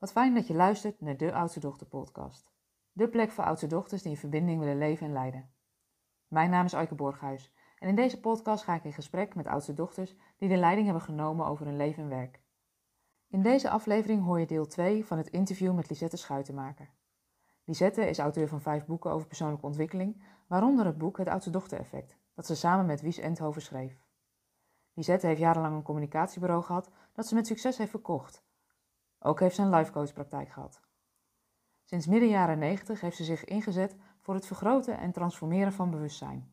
Wat fijn dat je luistert naar de Oudste Dochter podcast. De plek voor oudste dochters die in verbinding willen leven en leiden. Mijn naam is Aike Borghuis en in deze podcast ga ik in gesprek met oudste dochters die de leiding hebben genomen over hun leven en werk. In deze aflevering hoor je deel 2 van het interview met Lisette Schuitenmaker. Lisette is auteur van vijf boeken over persoonlijke ontwikkeling, waaronder het boek Het Oudste Dochter Effect, dat ze samen met Wies Endhoven schreef. Lisette heeft jarenlang een communicatiebureau gehad dat ze met succes heeft verkocht. Ook heeft ze een lifecoachpraktijk gehad. Sinds midden jaren 90 heeft ze zich ingezet voor het vergroten en transformeren van bewustzijn.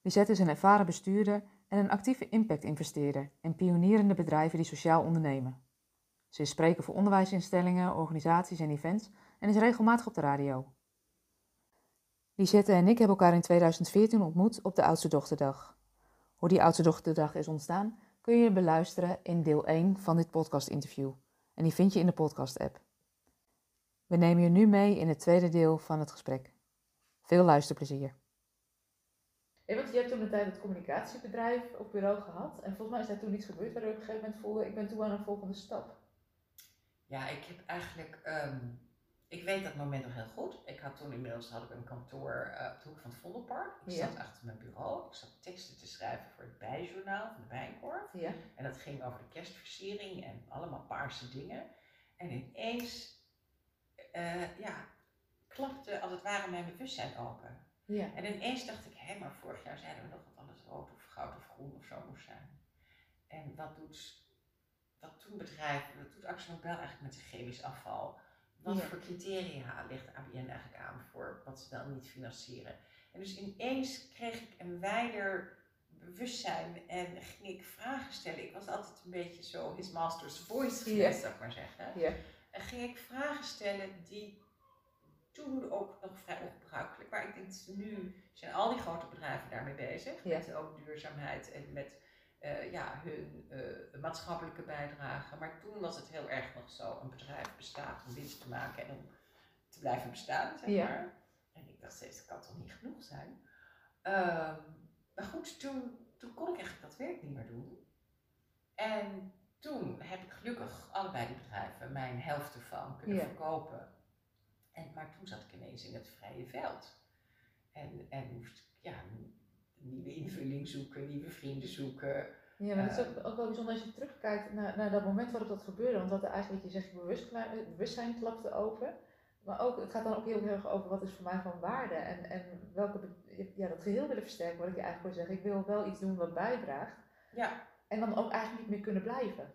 Lisette is een ervaren bestuurder en een actieve impact-investeerder in pionierende bedrijven die sociaal ondernemen. Ze is spreker voor onderwijsinstellingen, organisaties en events en is regelmatig op de radio. Lisette en ik hebben elkaar in 2014 ontmoet op de Oudste Dochterdag. Hoe die Oudste Dochterdag is ontstaan, kun je beluisteren in deel 1 van dit podcast-interview. En die vind je in de podcast-app. We nemen je nu mee in het tweede deel van het gesprek. Veel luisterplezier. Hey, want je hebt toen een tijd het communicatiebedrijf op bureau gehad. En volgens mij is daar toen iets gebeurd waardoor je op een gegeven moment voelde, ik ben toe aan een volgende stap. Ja, ik heb eigenlijk, ehm, ik weet dat moment nog heel goed. Ik had toen inmiddels had ik een kantoor uh, op de hoek van het Vondelpark. Ik Ja. zat achter mijn bureau. Ik zat teksten te schrijven voor het bijjournaal van de Bijenkorf. Ja. En dat ging over de kerstversiering en allemaal paarse dingen. En ineens, eh, ja, klapte als het ware mijn bewustzijn open. Ja. En ineens dacht ik, hé, maar vorig jaar zeiden we nog dat alles rood of goud of groen of zo moest zijn. En wat doet, wat doen bedrijven, wat doet Axel Nobel eigenlijk met zijn chemisch afval? Wat Ja. voor criteria legt ABN eigenlijk aan voor wat ze dan niet financieren? En dus ineens kreeg ik een wijder bewustzijn en ging ik vragen stellen. Ik was altijd een beetje zo his master's voice Ja. geweest, zou ik maar zeggen. Ja. En ging ik vragen stellen die toen ook nog vrij ongebruikelijk waren. Ik denk dat nu zijn al die grote bedrijven daarmee bezig. Ja. Met ook duurzaamheid en met eh, ja, hun eh, maatschappelijke bijdrage. Maar toen was het heel erg nog zo. Een bedrijf bestaat om winst te maken en om te blijven bestaan, zeg Ja. maar. En ik dacht steeds, dat kan toch niet genoeg zijn? Ehm, maar goed, toen, toen kon ik eigenlijk dat werk niet meer doen. En toen heb ik gelukkig allebei die bedrijven mijn helft ervan kunnen Ja. verkopen. En, maar toen zat ik ineens in het vrije veld. En, en moest ik ja, nieuwe invulling zoeken, nieuwe vrienden zoeken. Ja, maar het is ook, ook wel bijzonder als je terugkijkt naar, naar dat moment waarop dat gebeurde. Want wat er eigenlijk, je zegt, bewustzijn, bewustzijn klapte open. Maar ook, het gaat dan ook heel erg over wat is voor mij van waarde. En, en welke, ja, dat geheel willen versterken, wat ik je eigenlijk wil zeggen. Ik wil wel iets doen wat bijdraagt. Ja, En dan ook eigenlijk niet meer kunnen blijven.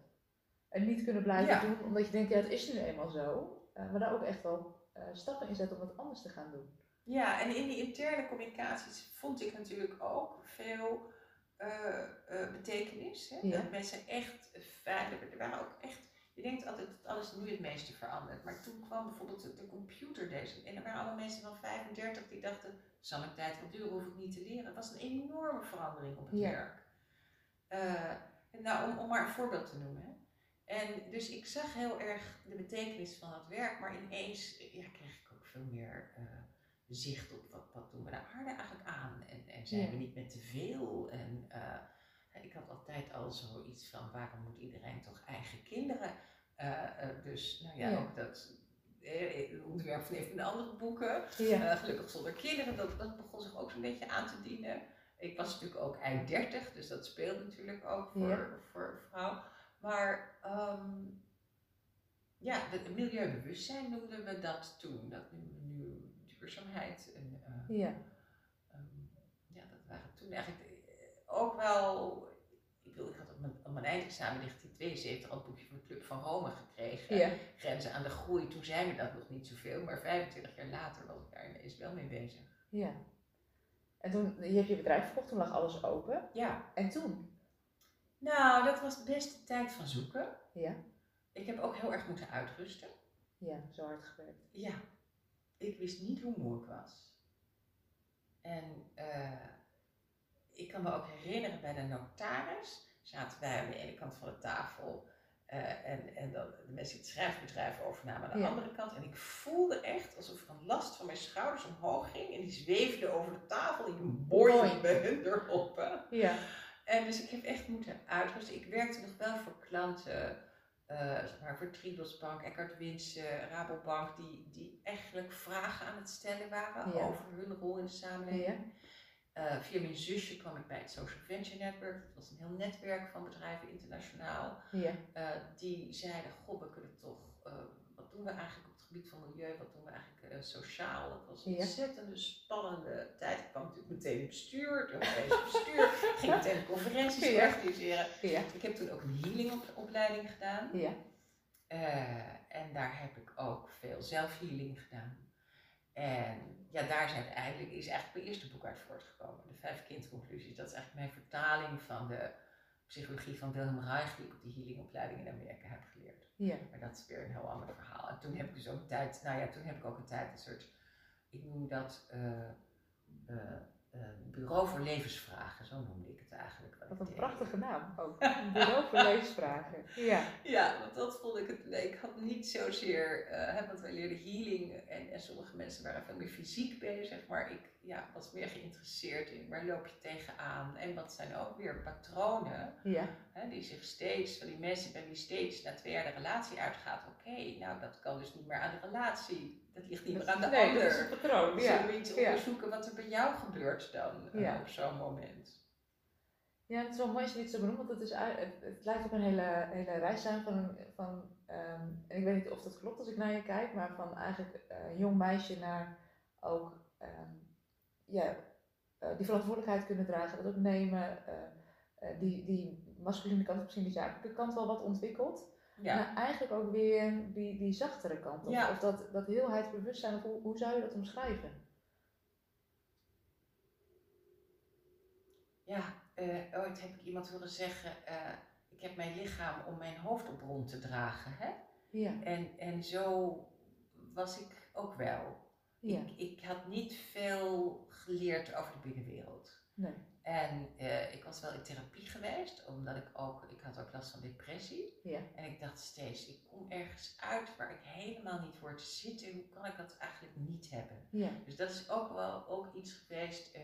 En niet kunnen blijven Ja. doen, omdat je denkt, ja, het is nu eenmaal zo. Eh, maar daar ook echt wel eh, stappen in zetten om wat anders te gaan doen. Ja, en in die interne communicaties vond ik natuurlijk ook veel eh, eh, betekenis. Hè? Ja. Dat mensen echt veilig, er waren ook echt, je denkt altijd dat alles nu het meeste verandert. Maar toen kwam bijvoorbeeld de, de computer deze, en er waren allemaal mensen van 35 die dachten, zal ik tijd wel duren, hoef ik niet te leren. Het was een enorme verandering op het Ja. werk. Eh, nou, om, om maar een voorbeeld te noemen. Hè. En dus ik zag heel erg de betekenis van dat werk, maar ineens ja, kreeg ik ook veel meer zicht op wat, wat doen we de aarde eigenlijk aan en, en zijn Ja. we niet met te veel. En eh, ik had altijd al zoiets van waarom moet iedereen toch eigen kinderen? Eh, eh, dus nou ja, Ja. ook dat eh, het onderwerp van een van de andere boeken. Ja. Gelukkig zonder kinderen, dat, dat begon zich ook zo'n beetje aan te dienen. Ik was natuurlijk ook eind 30, dus dat speelt natuurlijk ook voor, voor vrouw. Maar ehm, ja, het milieubewustzijn noemden we dat toen. Dat nu duurzaamheid. En, eh, ja. ehm, ja, dat waren toen eigenlijk eh, ook wel. Ik, bedoel, ik had op mijn, op mijn eindexamen in 1972 al het boekje van de Club van Rome gekregen Ja. grenzen aan de groei. Toen zei me dat nog niet zoveel, maar 25 jaar later was ik daar ineens wel mee bezig. ja. En toen, je hebt je bedrijf verkocht, toen lag alles open. Ja, En toen? nou, dat was best de tijd van zoeken. Ja. Ik heb ook heel erg moeten uitrusten. Ja, zo hard gewerkt. Ja, ik wist niet hoe moe ik was. En eh, ik kan me ook herinneren bij de notaris zaten wij aan de ene kant van de tafel eh, en, en dan de mensen die het schrijfbedrijf overnamen aan de Ja. andere kant. En ik voelde echt alsof er een last van mijn schouders omhoog ging en die zweefde over de tafel in een bij hun erop. Ja. En dus ik heb echt moeten uitrusten. Ik werkte nog wel voor klanten zeg maar Vertriebelsbank, Eckhart Winsen, Rabobank, die, die eigenlijk vragen aan het stellen waren over hun rol in de samenleving. Uh, via mijn zusje kwam ik bij het Social Venture Network. Dat was een heel netwerk van bedrijven internationaal. Ja. Uh, die zeiden, goh, we kunnen toch, wat doen we eigenlijk gebied van milieu, wat doen we eigenlijk sociaal? Dat was een ja. ontzettende spannende tijd. Ik kwam natuurlijk meteen in bestuur, het Europese bestuur, ging meteen conferenties ja. organiseren. Ja. Ik heb toen ook een healingopleiding gedaan. Ja. en daar heb ik ook veel zelfhealing gedaan. En ja, daar zijn eigenlijk, is eigenlijk mijn eerste boek uit voortgekomen. De vijf kindconclusies. Dat is eigenlijk mijn vertaling van de psychologie van Wilhelm Reich, die ik op die healingopleiding in Amerika heb geleerd. Ja. Maar dat is weer een heel ander verhaal. En toen heb ik dus ook tijd, nou ja, toen heb ik ook een tijd een soort, ik noem dat uh, uh, uh, bureau voor levensvragen, zo noemde ik het eigenlijk. Wat een prachtige naam ook. bureau voor levensvragen. Ja. ja, want dat vond ik het. Ik had niet zozeer, uh, want wij leerden healing en, en sommige mensen waren veel meer fysiek bezig, maar ik ja, was meer geïnteresseerd in waar loop je tegenaan en wat zijn ook weer patronen ja. hè, die zich steeds, van die mensen bij wie steeds na twee jaar de relatie uitgaat, oké, nou dat kan dus niet meer aan de relatie, dat ligt niet meer aan de nee, ander. Dat is een patroon, ja. Zullen we iets onderzoeken wat er bij jou gebeurt dan uh, op zo'n moment? Ja, het is wel mooi als je dit zo benoemt, want het, is, het, het lijkt op een hele, hele reis zijn van, van um, en ik weet niet of dat klopt als ik naar je kijk, maar van eigenlijk een jong meisje naar ook um, ja, uh, die verantwoordelijkheid kunnen dragen, dat ook nemen, uh, die, die masculine kant misschien die zakelijke kant wel wat ontwikkelt. Ja. Maar eigenlijk ook weer die, die zachtere kant, of, ja. of dat, dat heelheidsbewustzijn, of hoe, hoe zou je dat omschrijven? Ja, uh, ooit heb ik iemand horen zeggen, uh, ik heb mijn lichaam om mijn hoofd op rond te dragen. Hè? Ja. En, en zo was ik ook wel. Ja. Ik, ik had niet veel geleerd over de binnenwereld. Nee. En uh, ik was wel in therapie geweest, omdat ik ook, ik had ook last van depressie. Ja. En ik dacht steeds, ik kom ergens uit waar ik helemaal niet hoor te zitten. Hoe kan ik dat eigenlijk niet hebben? Ja. Dus dat is ook wel ook iets geweest uh,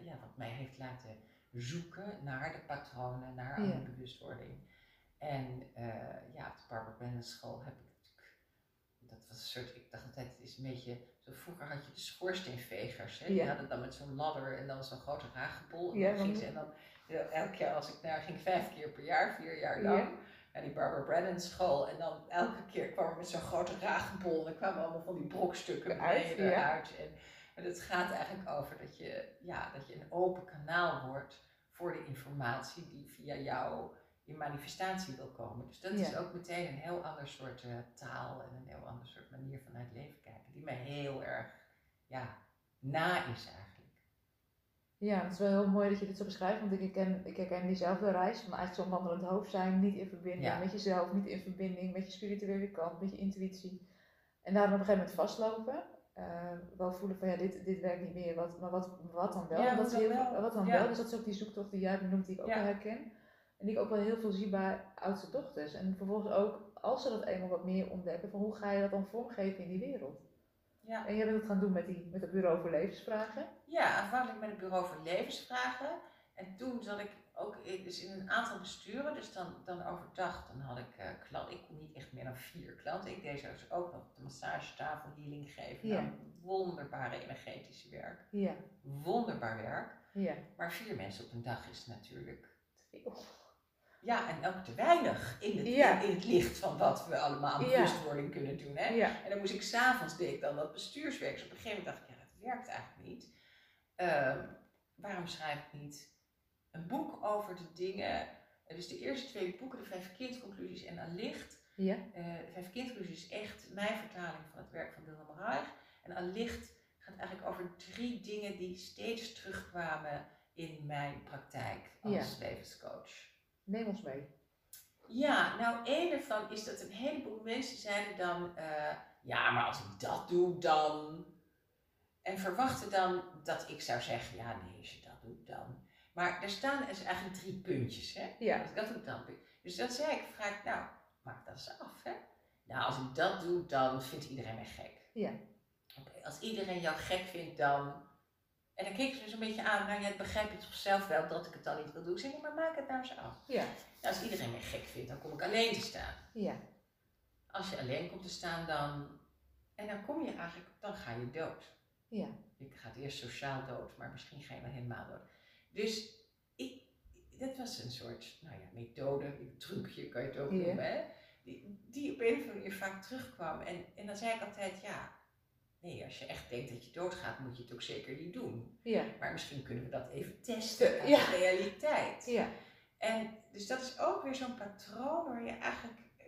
ja, wat mij heeft laten zoeken naar de patronen, naar ja. bewustwording. En uh, ja, op de Barbara Brennan school heb ik natuurlijk, dat was een soort, ik dacht altijd, het is een beetje, zo vroeger had je de schoorsteenvegers, hè? die hadden dan met zo'n ladder en dan zo'n grote ragenpol. En, dan ging ze, en dan elk jaar als ik daar ging, vijf keer per jaar, vier jaar lang. Naar die Barbara Brennan school. En dan elke keer kwam er met zo'n grote ragenpol. En dan kwamen allemaal van die brokstukken uit. eruit. En, en het gaat eigenlijk over dat je, ja, dat je een open kanaal wordt voor de informatie die via jou in manifestatie wil komen. Dus dat is ook meteen een heel ander soort uh, taal en een heel ander soort manier van naar het leven kijken, die mij heel erg ja, na is eigenlijk. Ja, het is wel heel mooi dat je dit zo beschrijft, want ik herken, ik herken diezelfde reis van eigenlijk zo'n wandelend hoofd zijn, niet in verbinding met jezelf, niet in verbinding met je spirituele kant, met je intuïtie. En daar op een gegeven moment vastlopen uh, wel voelen van ja, dit, dit werkt niet meer, wat, maar wat, wat dan wel? Ja, wat, dan wel. wat dan wel? Dus dat is ook die zoektocht die jij benoemt, die ik ook wel herken. En die ik ook wel heel veel zie bij oudste dochters. En vervolgens ook, als ze dat eenmaal wat meer ontdekken, van hoe ga je dat dan vormgeven in die wereld? Ja. En jij bent het gaan doen met, die, met het bureau voor levensvragen? Ja, aanvankelijk met het bureau voor levensvragen. En toen zat ik ook dus in een aantal besturen, dus dan, dan overdag, dan had ik uh, klanten, ik kon niet echt meer dan vier klanten. Ik deed dus ook nog de massagetafel healing geven. Ja. Nou, wonderbare energetische werk. Ja. Wonderbaar werk. Ja. Maar vier mensen op een dag is natuurlijk veel. Ja, en ook te weinig in het, in, het licht van wat we allemaal aan bewustwording kunnen doen. Hè? En dan moest ik s'avonds deed ik dan dat bestuurswerk. Dus op een gegeven moment dacht ik, ja, dat werkt eigenlijk niet. Uh, waarom schrijf ik niet een boek over de dingen. Dus de eerste twee boeken, de vijf kindconclusies en Allicht. Ja. Uh, de vijf kindconclusies is echt mijn vertaling van het werk van Wilhelm Reich. En Allicht gaat eigenlijk over drie dingen die steeds terugkwamen in mijn praktijk als levenscoach. Neem ons mee. Ja, nou één ervan is dat een heleboel mensen zeiden dan, uh, ja, maar als ik dat doe, dan... En verwachten dan dat ik zou zeggen, ja nee, als je dat doet, dan... Maar er staan dus eigenlijk drie puntjes. Hè? Ja. Dus dat doe dan. Dus dat zei ik, vraag nou, maak dat eens af. Hè? Nou, als ik dat doe, dan vindt iedereen mij gek. Ja. Oké, als iedereen jou gek vindt, dan En dan keek ze dus een beetje aan, nou ja, begrijp je toch zelf wel dat ik het dan niet wil doen? Ik zei, nee, maar maak het nou eens af. Ja. Nou, als iedereen me gek vindt, dan kom ik alleen te staan. Ja. Als je alleen komt te staan, dan... En dan kom je eigenlijk, dan ga je dood. Ja. Je gaat eerst sociaal dood, maar misschien ga je wel helemaal dood. Dus ik, dat was een soort, nou ja, methode, een trucje kan je het ook noemen, hè? Die, die op een of andere manier vaak terugkwam. En, en dan zei ik altijd, ja, nee, als je echt denkt dat je doodgaat, moet je het ook zeker niet doen. Ja. Maar misschien kunnen we dat even testen aan Ja. de realiteit. Ja. En dus dat is ook weer zo'n patroon waar je eigenlijk eh,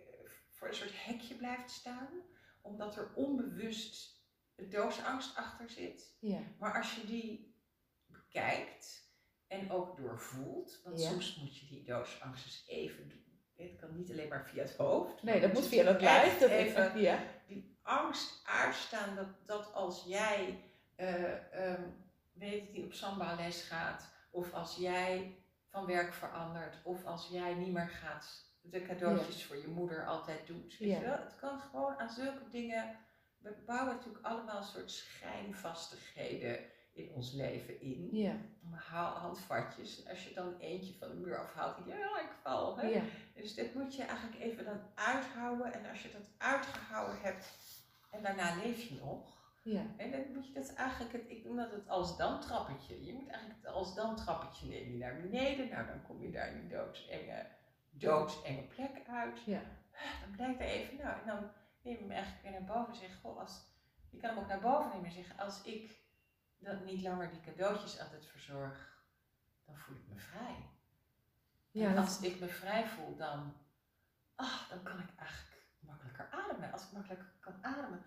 voor een soort hekje blijft staan, omdat er onbewust een doodsangst achter zit. Ja. Maar als je die bekijkt en ook doorvoelt, want Ja. soms moet je die doodsangst eens even doen. Het kan niet alleen maar via het hoofd. Nee, dat het moet via echt lijf. Dat even Ja. die angst uitstaan dat, dat als jij, eh, ehm, weet ik niet, op samba les gaat, of als jij van werk verandert, of als jij niet meer gaat de cadeautjes voor je moeder altijd doet. Weet Ja. je wel? Het kan gewoon aan zulke dingen. We bouwen natuurlijk allemaal een soort schijnvastigheden in ons leven in. Ja. Haal handvatjes. En als je dan eentje van de muur afhaalt, denk je, ja, ik val. Hè? Ja. Dus dit moet je eigenlijk even dan uithouden. En als je dat uitgehouden hebt en daarna leef je nog. Ja. En dan moet je dat eigenlijk, het, ik noem dat het als dan trappetje. Je moet eigenlijk het als dan trappetje nemen. Naar beneden, nou dan kom je daar in die doodsenge, doodsenge plek uit. Ja. Dan blijf er even, nou en dan neem je hem eigenlijk weer naar boven en zeg, goh, als, je kan hem ook naar boven nemen en zeggen, als ik dan niet langer die cadeautjes altijd verzorg, dan voel ik me vrij. Ja, en dat- als ik me vrij voel, dan, ah, dan kan ik eigenlijk makkelijker ademen. Als ik makkelijker kan ademen,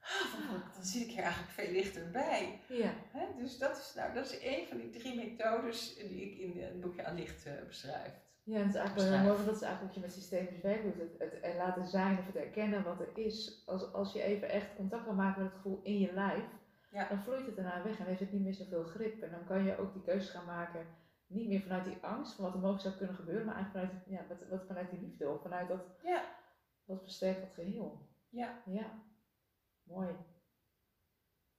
ah, dan, dan zit ik hier eigenlijk veel dichterbij. Ja. Hè? Dus dat is, nou, dat is een van die drie methodes die ik in het boekje aan licht eh, beschrijf. Ja, en het is eigenlijk wel mooi, dat is eigenlijk wat je met systemisch werk doet. Het, het, er laten zijn of het erkennen wat er is. Als, als je even echt contact kan maken met het gevoel in je lijf, Ja. dan vloeit het daarna weg en heeft het niet meer zoveel grip. En dan kan je ook die keuzes gaan maken, niet meer vanuit die angst van wat er mogelijk zou kunnen gebeuren, maar eigenlijk vanuit, ja, wat, wat vanuit die liefde of vanuit dat, Ja. dat versterkt het geheel. Ja. Ja, mooi.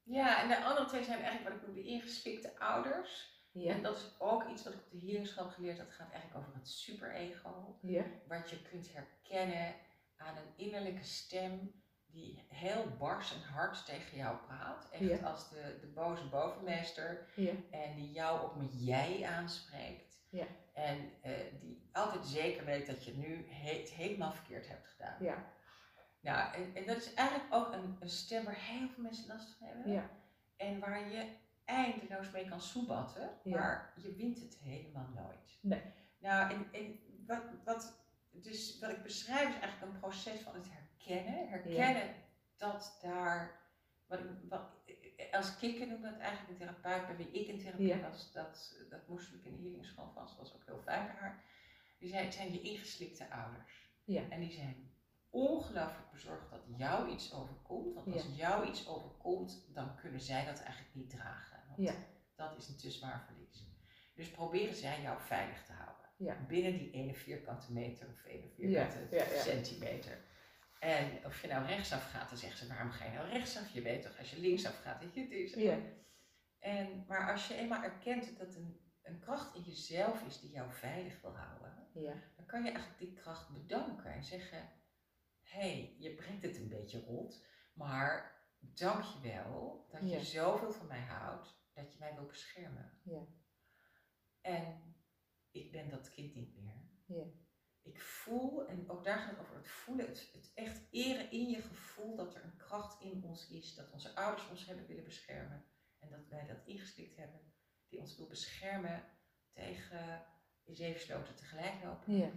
Ja, en de andere twee zijn eigenlijk wat ik noem de ingeschikte ouders. Ja, En dat is ook iets wat ik op de healingschap geleerd heb. Dat gaat eigenlijk over het superego. ja, Wat je kunt herkennen aan een innerlijke stem die heel bars en hard tegen jou praat. Echt Ja. als de, de boze bovenmeester. ja, En die jou ook met jij aanspreekt. Ja. En eh, die altijd zeker weet dat je nu he- het helemaal verkeerd hebt gedaan. ja, Nou, en, en dat is eigenlijk ook een, een stem waar heel veel mensen last van hebben. ja, En waar je eindeloos mee kan soebatten, maar je wint het helemaal nooit. Nee. Nou, en, en wat, wat, dus wat ik beschrijf is eigenlijk een proces van het herkennen. Herkennen dat daar, wat wat, als kikker noem dat eigenlijk een therapeut bij wie ik in therapie Ja. was, dat, dat moest ik in de healingsschool vast, was ook heel fijn bij haar. Die zei, het zijn je ingeslikte ouders. Ja. En die zijn ongelooflijk bezorgd dat jou iets overkomt. Want als Ja. jou iets overkomt, dan kunnen zij dat eigenlijk niet dragen. Want Ja. dat is een te zwaar verlies. Dus proberen zij jou veilig te houden. Binnen die ene vierkante meter of ene vierkante centimeter. En of je nou rechtsaf gaat, dan zegt ze, waarom ga je nou rechtsaf? Je weet toch, als je linksaf gaat, dat je het is. ja, En, maar als je eenmaal erkent dat een, een kracht in jezelf is die jou veilig wil houden, ja, dan kan je eigenlijk die kracht bedanken en zeggen: Hé, hey, je brengt het een beetje rot, maar dank je wel dat Ja. je zoveel van mij houdt dat je mij wil beschermen. Ja. En ik ben dat kind niet meer. Ja. Ik voel, en ook daar gaat het over het voelen, het, het echt eren in je gevoel dat er een kracht in ons is, dat onze ouders ons hebben willen beschermen en dat wij dat ingestikt hebben, die ons wil beschermen tegen in zeven sloten tegelijk lopen. ja,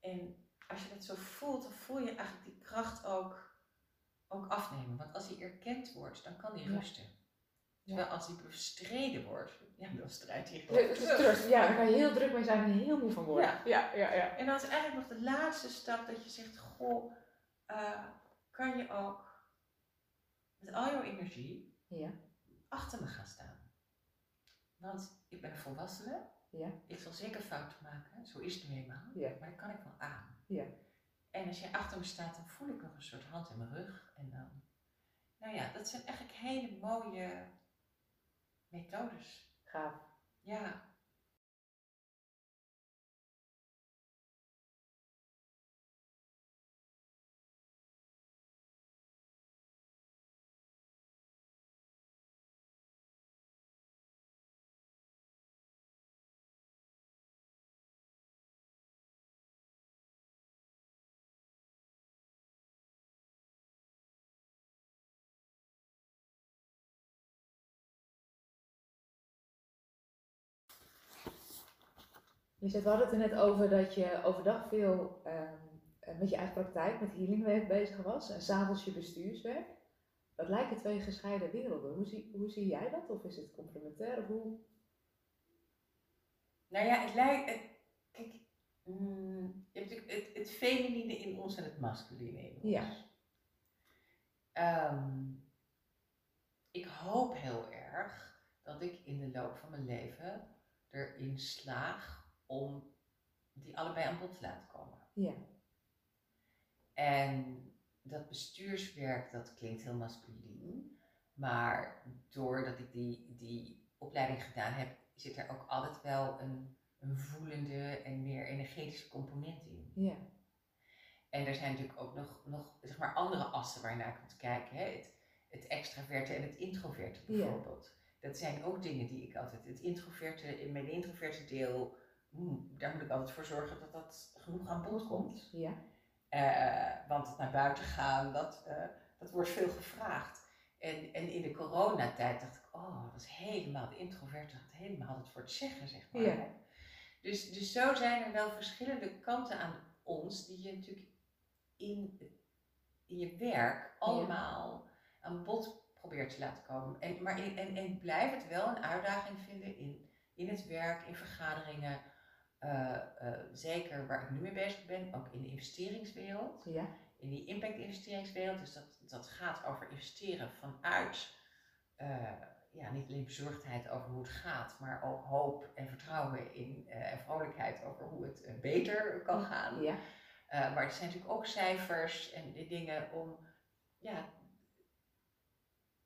En als je dat zo voelt, dan voel je eigenlijk die kracht ook, ook afnemen. Want als die erkend wordt, dan kan die Ja. rusten. Terwijl als die bestreden wordt, ja, dan strijdt die Ja, gewoon terug. Ja, daar kan je heel druk mee zijn en heel moe van worden. Ja. ja, ja. ja. En dan is eigenlijk nog de laatste stap dat je zegt, goh, eh, kan je ook met al jouw energie Ja. achter me gaan staan. Want ik ben een volwassene, Ja. ik zal zeker fouten maken, zo is het nu eenmaal, Ja. maar dat kan ik wel aan. Ja. En als jij achter me staat, dan voel ik nog een soort hand in mijn rug. En dan, nou ja, dat zijn eigenlijk hele mooie methodes. Gaaf. Ja. Lisette, we hadden het er net over dat je overdag veel ehm, eh, met je eigen praktijk, met healingwerk bezig was en s'avonds je bestuurswerk. Dat lijken twee gescheiden werelden. Hoe zie, hoe zie jij dat? Of is het complementair? Hoe? Nou ja, het lijkt. Het, kijk, mm, je hebt natuurlijk het, het feminine in ons en het masculine in ons. Ja. Ehm, ik hoop heel erg dat ik in de loop van mijn leven erin slaag om die allebei aan bod te laten komen. Ja. En dat bestuurswerk, dat klinkt heel masculien. Maar doordat ik die, die opleiding gedaan heb, zit er ook altijd wel een, een voelende en meer energetische component in. Ja. En er zijn natuurlijk ook nog, nog zeg maar andere assen waar je naar kunt kijken. Hè? Het, het extraverte en het introverte Ja. bijvoorbeeld. Dat zijn ook dingen die ik altijd, het introverte, in mijn introverte deel, daar moet ik altijd voor zorgen dat dat genoeg aan bod komt. Ja. Eh, want het naar buiten gaan, dat, eh, dat wordt veel gevraagd. En, en in de coronatijd dacht ik, oh, dat is helemaal, de introverte had helemaal het voor het zeggen, zeg maar. Ja. Dus, dus zo zijn er wel verschillende kanten aan ons, die je natuurlijk in, in je werk allemaal aan bod probeert te laten komen. En, maar in, en, en blijf het wel een uitdaging vinden in, in het werk, in vergaderingen. Eh, eh, zeker waar ik nu mee bezig ben, ook in de investeringswereld Ja. in die impact-investeringswereld. Dus dat, dat gaat over investeren vanuit eh, ja, niet alleen bezorgdheid over hoe het gaat, maar ook hoop en vertrouwen in en vrolijkheid over hoe het beter kan gaan. Ja. Maar er zijn natuurlijk ook cijfers en die dingen om, ja,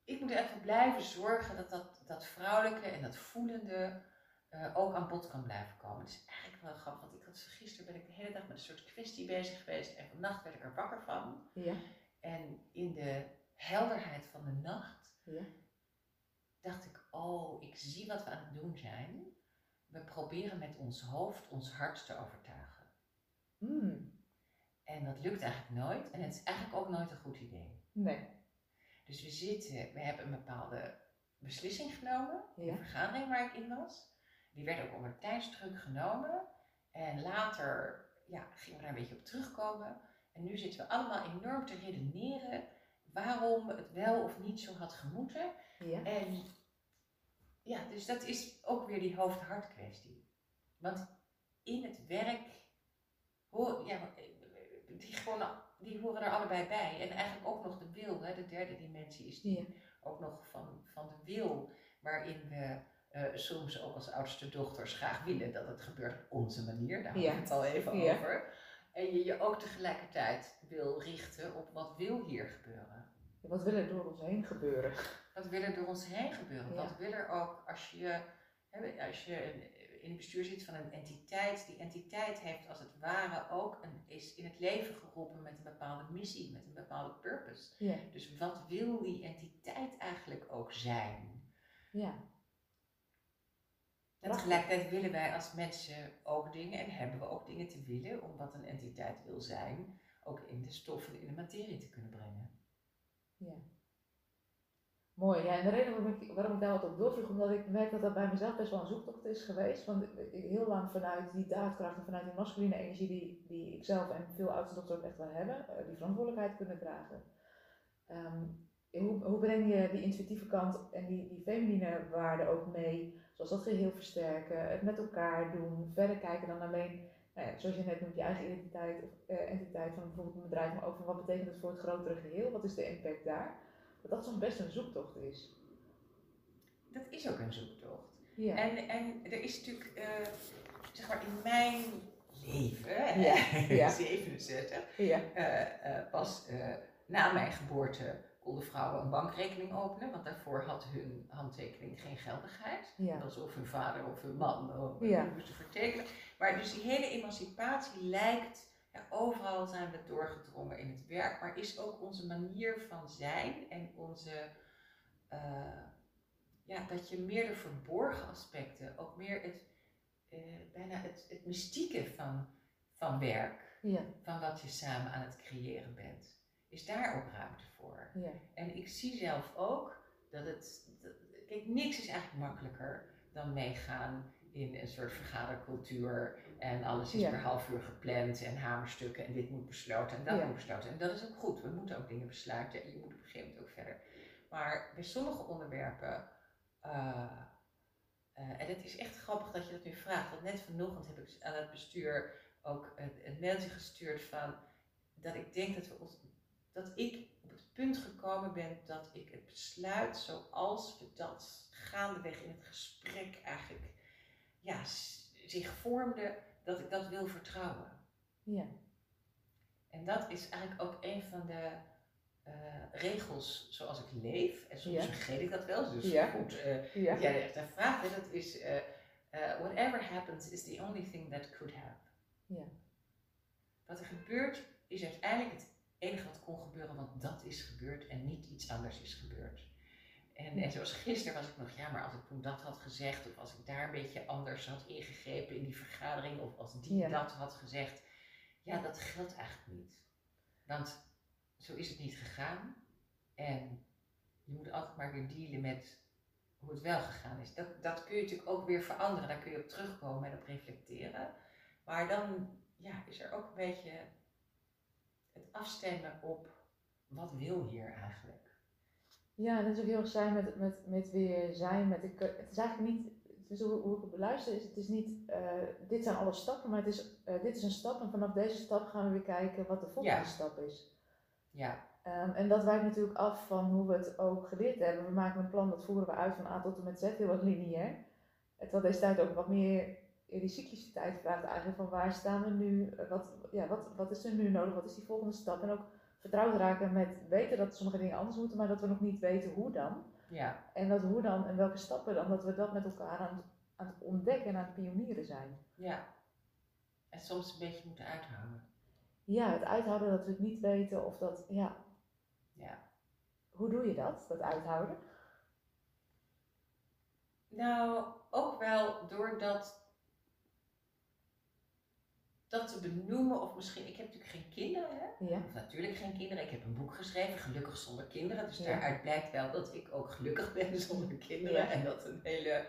ik moet er blijven zorgen dat dat, dat vrouwelijke en dat voelende eh, ook aan bod kan blijven komen. Het is eigenlijk wel grappig, want ik had gisteren ben ik de hele dag met een soort kwestie bezig geweest en vannacht werd ik er wakker van. Ja. En in de helderheid van de nacht Ja. dacht ik, oh, ik zie wat we aan het doen zijn. We proberen met ons hoofd ons hart te overtuigen. Mm. En dat lukt eigenlijk nooit. En het is eigenlijk ook nooit een goed idee. Nee. Dus we zitten, we hebben een bepaalde beslissing genomen. Ja. Een vergadering waar ik in was. Die werd ook onder tijdsdruk genomen. En later ja, gingen we daar een beetje op terugkomen. En nu zitten we allemaal enorm te redeneren waarom het wel of niet zo had gemoeten. Ja. En ja, dus dat is ook weer die hoofd-hart kwestie. Want in het werk, hoor, ja, die, gewoon, die horen er allebei bij. En eigenlijk ook nog de wil, hè, de derde dimensie is die Ja. ook nog van, van de wil, waarin we eh, soms ook als oudste dochters graag willen dat het gebeurt op onze manier. Daar hadden we het al even over. En je je ook tegelijkertijd wil richten op wat wil hier gebeuren. Wat wil er door ons heen gebeuren? Wat wil er door ons heen gebeuren? Wat wil er ook als je, hè, als je in het bestuur zit van een entiteit? Die entiteit heeft als het ware ook een, is in het leven geroepen met een bepaalde missie, met een bepaalde purpose. Ja. Dus wat wil die entiteit eigenlijk ook zijn? Ja. En tegelijkertijd willen wij als mensen ook dingen en hebben we ook dingen te willen om wat een entiteit wil zijn, ook in de stoffen, in de materie te kunnen brengen. Ja. Mooi, ja. En de reden waarom ik, waarom ik daar wat op doorvroeg, omdat ik merk dat dat bij mezelf best wel een zoektocht is geweest. Want ik- heel lang vanuit die daadkracht en vanuit die masculine energie die, die ik zelf en veel oudste dochters ook echt wel hebben, eh, die verantwoordelijkheid kunnen dragen. Ehm, hoe, hoe breng je die intuïtieve kant en die, die feminine waarden ook mee, zoals dat geheel versterken, het met elkaar doen, verder kijken dan alleen, nou ja, zoals je net noemt, je eigen identiteit of eh, entiteit van bijvoorbeeld een bedrijf, maar ook van wat betekent het voor het grotere geheel, wat is de impact daar? Dat dat soms best een zoektocht is. Dat is ook een zoektocht. Ja. En, en er is natuurlijk, eh, zeg maar, in mijn leven, Ja, ja. 67, ja. eh, pas na mijn geboorte konden vrouwen een bankrekening openen, want daarvoor had hun handtekening geen geldigheid. Ja. Dat was of hun vader of hun man Ja. die moesten vertekenen. Maar dus die hele emancipatie lijkt, ja, overal zijn we doorgedrongen in het werk, maar is ook onze manier van zijn en onze, eh, ja, dat je meer de verborgen aspecten, ook meer het, eh, bijna het, het mystieke van, van werk, Ja. van wat je samen aan het creëren bent, is daar ook ruimte voor. Ja. En ik zie zelf ook dat het. dat- kijk, niks is eigenlijk makkelijker dan meegaan in een soort vergadercultuur. En alles is Ja. per half uur gepland en hamerstukken en dit moet besloten en dat Ja. moet besloten. En dat is ook goed. We moeten ook dingen besluiten en je moet op een gegeven moment ook verder. Maar bij sommige onderwerpen. eh, eh, en het is echt grappig dat je dat nu vraagt. Want net vanochtend heb ik aan het bestuur ook een, een mailtje gestuurd van dat ik denk dat we ons dat ik op het punt gekomen ben dat ik het besluit zoals we dat gaandeweg in het gesprek eigenlijk ja, zich vormde, dat ik dat wil vertrouwen. Ja. En dat is eigenlijk ook een van de eh, regels zoals ik leef. En soms Ja. vergeet ik dat wel, dus Ja. goed. eh, Ja. jij echt daar vraagt, hè, dat is eh, whatever happens is the only thing that could happen. Ja. Wat er gebeurt is uiteindelijk het enige wat kon gebeuren, want dat is gebeurd en niet iets anders is gebeurd. En, en zoals gisteren was ik nog, ja, maar als ik toen dat had gezegd, of als ik daar een beetje anders had ingegrepen in die vergadering, of als die Ja. dat had gezegd, ja, dat geldt eigenlijk niet. Want zo is het niet gegaan. En je moet altijd maar weer dealen met hoe het wel gegaan is. Dat, dat kun je natuurlijk ook weer veranderen, daar kun je op terugkomen en op reflecteren. Maar dan ja, is er ook een beetje het afstemmen op wat wil hier eigenlijk. Ja, dat is ook heel erg zijn met, met, met weer zijn. Met de, het is eigenlijk niet, is hoe, hoe ik het beluister, is het is niet, eh, dit zijn alle stappen, maar het is, eh, dit is een stap en vanaf deze stap gaan we weer kijken wat de volgende Ja. stap is. Ja, Ehm, en dat wijkt natuurlijk af van hoe we het ook geleerd hebben. We maken een plan, dat voeren we uit van A tot en met Z, heel wat lineair. Terwijl deze tijd ook wat meer die cycliciteit vraagt eigenlijk van waar staan we nu, eh, wat, ja, wat, wat is er nu nodig, wat is die volgende stap. En ook vertrouwd raken met weten dat sommige dingen anders moeten, maar dat we nog niet weten hoe dan. ja, En dat hoe dan en welke stappen dan, dat we dat met elkaar aan, het- aan het ontdekken en aan het pionieren zijn. ja. En soms een beetje moeten uithouden. Ja, het uithouden dat we het niet weten of dat, ja, Ja. hoe doe je dat, dat uithouden? Nou, ook wel doordat dat te benoemen, of misschien, ik heb natuurlijk geen kinderen, hè? Ja, Of natuurlijk geen kinderen. Ik heb een boek geschreven, Gelukkig zonder kinderen. Dus Ja. daaruit blijkt wel dat ik ook gelukkig ben zonder kinderen. Ja. En dat een hele,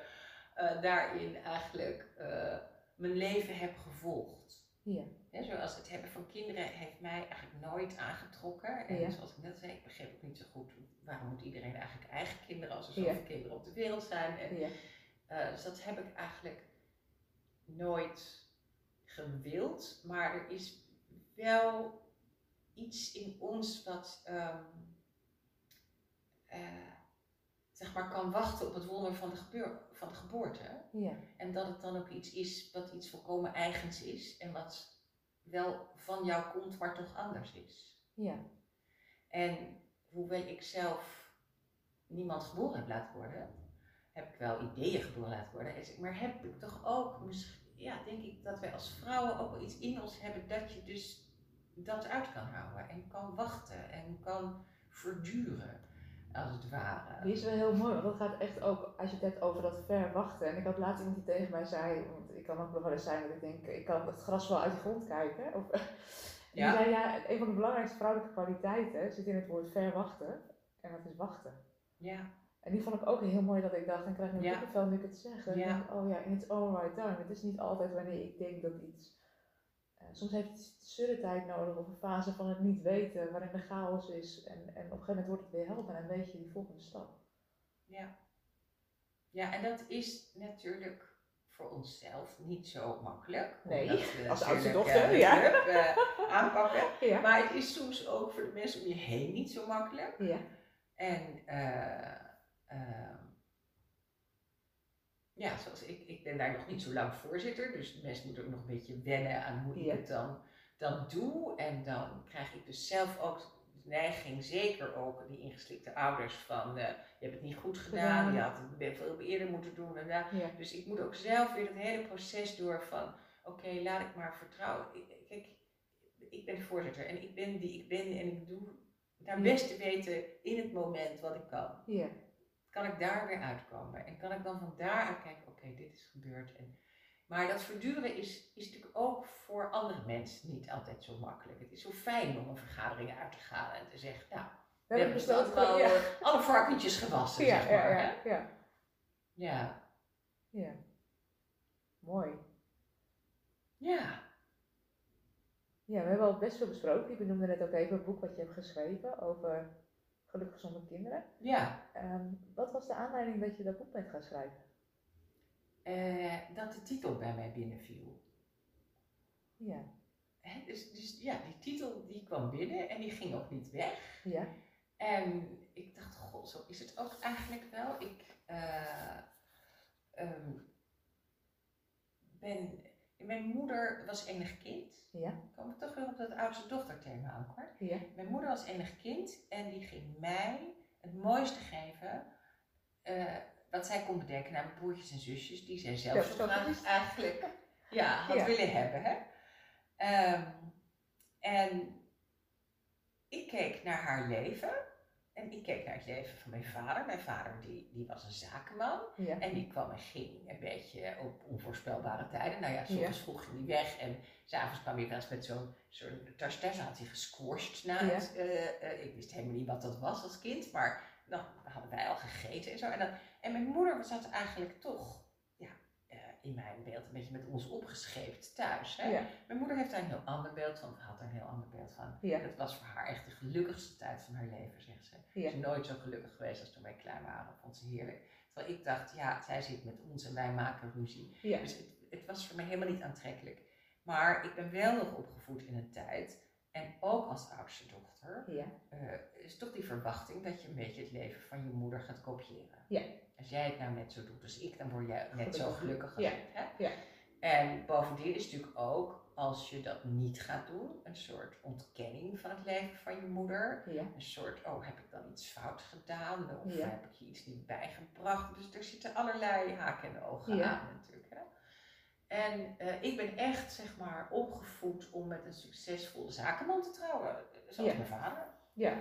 eh, daarin eigenlijk eh, mijn leven heb gevolgd. ja, zoals het hebben van kinderen heeft mij eigenlijk nooit aangetrokken. En zoals ik net zei, ik begreep ook niet zo goed waarom moet iedereen eigenlijk eigen kinderen als er zoveel kinderen op de wereld zijn. En, ja, eh, dus dat heb ik eigenlijk nooit gewild. Maar er is wel iets in ons wat ehm, eh, zeg maar kan wachten op het wonder van de, gebeur, van de geboorte. ja, En dat het dan ook iets is wat iets volkomen eigens is en wat wel van jou komt, maar toch anders is. ja, En hoewel ik zelf niemand geboren heb laten worden, heb ik wel ideeën geboren laten worden. Maar heb ik toch ook, misschien, ja, denk ik dat wij als vrouwen ook wel iets in ons hebben dat je dus dat uit kan houden en kan wachten en kan verduren, als het ware. Die is wel heel mooi, want dat gaat echt ook, als je het hebt over dat ver wachten. En ik had laatst iemand die tegen mij zei, want ik kan ook nog wel eens zijn dat ik denk, ik kan het gras wel uit de grond kijken. Of, die Ja. zei, ja, een van de belangrijkste vrouwelijke kwaliteiten zit in het woord ver wachten. En dat is wachten. Ja, En die vond ik ook heel mooi dat ik dacht, en krijg nu een kippenvel nu ik het zeg. En ik Ja. denk, oh ja, in its own right time. Het is niet altijd wanneer ik denk dat iets... eh, soms heeft het surre tijd nodig of een fase van het niet weten, waarin er chaos is. En, en op een gegeven moment wordt het weer helder en weet je die volgende stap. Ja. Ja, en dat is natuurlijk voor onszelf niet zo makkelijk. Nee, eh, als oudste dochter, eh, ja. aanpakken. Ja. Maar het is soms ook voor de mensen om je heen niet zo makkelijk. Ja. En eh, ja, zoals ik, ik ben daar nog niet zo lang voorzitter, dus de mensen moeten ook nog een beetje wennen aan hoe Ja. ik het dan, dan doe. En dan krijg ik dus zelf ook, neiging, zeker ook die ingeslikte ouders, van eh, je hebt het niet goed gedaan, je had het veel eerder moeten doen. En, Ja. dus ik moet ook zelf weer het hele proces door van, oké, laat ik maar vertrouwen. Ik- Kijk, ik ben de voorzitter en ik ben die ik ben en ik doe naar beste weten in het moment wat ik kan. Ja. Kan ik daar weer uitkomen en kan ik dan van daaruit kijken, oké, dit is gebeurd. En, maar dat verduren is, is natuurlijk ook voor andere mensen niet altijd zo makkelijk. Het is zo fijn om een vergadering uit te gaan en te zeggen, nou, We hebben besloten wel ja. eh, alle varkentjes gewassen, Ja, zeg maar. ja, ja. Ja. Ja. Mooi. ja. Ja, we hebben al best veel besproken. Je benoemde net ook even het boek wat je hebt geschreven over gelukkig zonder kinderen. ja. Ehm, wat was de aanleiding dat je dat boek bent gaan schrijven? Eh, dat de titel bij mij binnenviel. Ja. Dus, dus ja, die titel die kwam binnen en die ging ook niet weg. Ja. En ik dacht, god, zo is het ook eigenlijk wel. Ik eh, ehm, ben, mijn moeder was enig kind. Ja. Ik kom toch weer op dat oudste dochterthema aan hoor. Ja. Mijn moeder was enig kind en die ging mij het mooiste geven eh, wat zij kon bedenken naar mijn broertjes en zusjes, die zij zelf zo graag eigenlijk ja, had Ja. willen hebben. Hè? Ehm, en ik keek naar haar leven en ik keek naar het leven van mijn vader. Mijn vader die, die was een zakenman Ja. en die kwam en ging een beetje op onvoorspelbare tijden. Nou ja, soms Ja. vroeg ging hij weg en s'avonds kwam hij wel eens met zo'n zo'n tas thuis. had hij gesquashed na Ja. het. eh, eh, ik wist helemaal niet wat dat was als kind, maar dan hadden wij al gegeten en zo. En, dan, en mijn moeder zat eigenlijk toch in mijn beeld een beetje met ons opgescheept thuis. Hè? Ja. Mijn moeder heeft daar een heel ander beeld van, had daar een heel ander beeld van. Ja. Het was voor haar echt de gelukkigste tijd van haar leven, zegt ze. Ja. Ze is nooit zo gelukkig geweest als toen wij klein waren. Vond ze heerlijk. Terwijl ik dacht, ja, zij zit met ons en wij maken ruzie. Dus het, het was voor mij helemaal niet aantrekkelijk. Maar ik ben wel nog opgevoed in een tijd. En ook als oudste dochter. Eh, is toch die verwachting dat je een beetje het leven van je moeder gaat kopiëren. Als jij het nou net zo doet als ik, dan word jij net zo Gelukkig. als Ja. ik. Hè? Ja. En bovendien is natuurlijk ook, als je dat niet gaat doen, een soort ontkenning van het leven van je moeder. Ja. Een soort, oh, heb ik dan iets fout gedaan? Of Ja. heb ik je iets niet bijgebracht? Dus er zitten allerlei haken en ogen Ja. aan natuurlijk. Hè? En eh, ik ben echt, zeg maar, opgevoed om met een succesvolle zakenman te trouwen. Zoals Ja. mijn vader. Ja.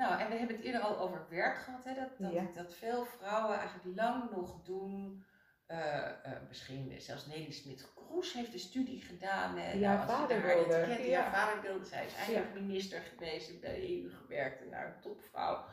Nou, en we hebben het eerder al over werk gehad, hè? Dat, dat, Ja. dat veel vrouwen eigenlijk lang nog doen. eh, eh, misschien zelfs Nelly Smit-Kroes heeft de studie gedaan. Hè? Haar als je vader wilde, ja. haar vader wilde. Zij is eigenlijk minister geweest, bij de EU gewerkt en naar een topvrouw.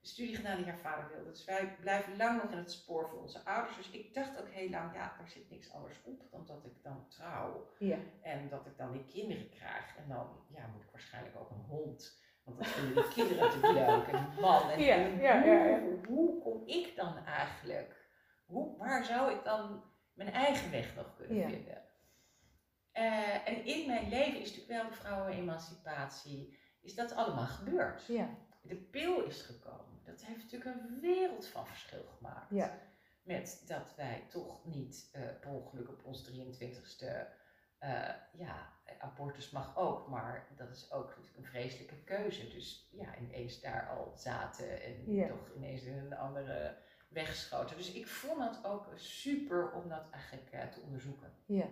De studie gedaan die haar vader wilde. Dus wij blijven lang nog in het spoor van onze ouders. Dus ik dacht ook heel lang, ja, er zit niks anders op dan dat ik dan trouw. Ja. En dat ik dan die kinderen krijg. En dan ja, moet ik waarschijnlijk ook een hond. Want dat vinden die kinderen natuurlijk leuk. En man. En Ja, en ja. Hoe, hoe kom ik dan eigenlijk? Hoe, waar zou ik dan mijn eigen weg nog kunnen Ja. vinden? Eh, en in mijn leven is natuurlijk wel de vrouwenemancipatie, is dat allemaal gebeurd. Ja. De pil is gekomen. Dat heeft natuurlijk een wereld van verschil gemaakt. Ja. Met dat wij toch niet per ongeluk op ons 23ste, eh, ja, abortus mag ook, maar dat is ook natuurlijk een vreselijke keuze. Dus ja, ineens daar al zaten en Ja. toch ineens in een andere weg schoten. Dus ik vond het ook super om dat eigenlijk eh, te onderzoeken. Ja.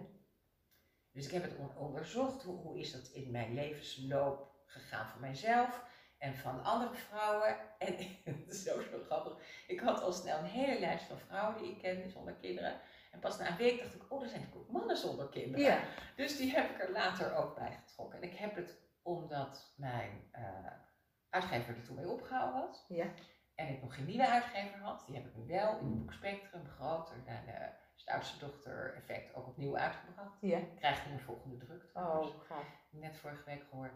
Dus ik heb het on- onderzocht, hoe, hoe is dat in mijn levensloop gegaan van mijzelf en van andere vrouwen. En het is ook zo grappig, ik had al snel een hele lijst van vrouwen die ik kende zonder kinderen. En pas na een week dacht ik, oh, er zijn ook mannen zonder kinderen. Ja. Dus die heb ik er later ook bij getrokken. En ik heb het omdat mijn eh, uitgever er toen mee opgehouden was. Ja. En ik nog geen nieuwe uitgever had. Die heb ik nu wel in het boek Spectrum groter en de oudste dochter effect ook opnieuw uitgebracht. Ja. Ik krijg nu een volgende druk trouwens. Oh, gaaf. Net vorige week gehoord.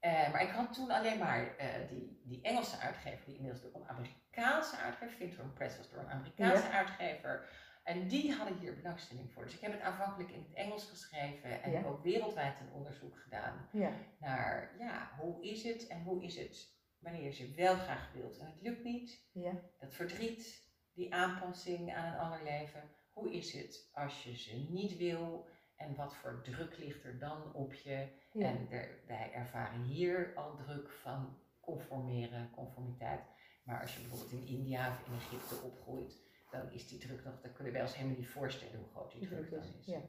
Eh, maar ik had toen alleen maar eh, die, die Engelse uitgever, die inmiddels door een Amerikaanse uitgever, Finton Press was door een Amerikaanse uitgever. En die hadden hier belangstelling voor. Dus ik heb het aanvankelijk in het Engels geschreven en Ja. ook wereldwijd een onderzoek gedaan Ja. naar, ja, hoe is het en hoe is het wanneer je ze wel graag wilt en het lukt niet. Ja. Dat verdriet, die aanpassing aan een ander leven. Hoe is het als je ze niet wil en wat voor druk ligt er dan op je? En er- wij ervaren hier al druk van conformeren, conformiteit. Maar als je bijvoorbeeld in India of in Egypte opgroeit, dan is die druk nog, dan kunnen wij ons helemaal niet voorstellen hoe groot die druk dan is, is. ja.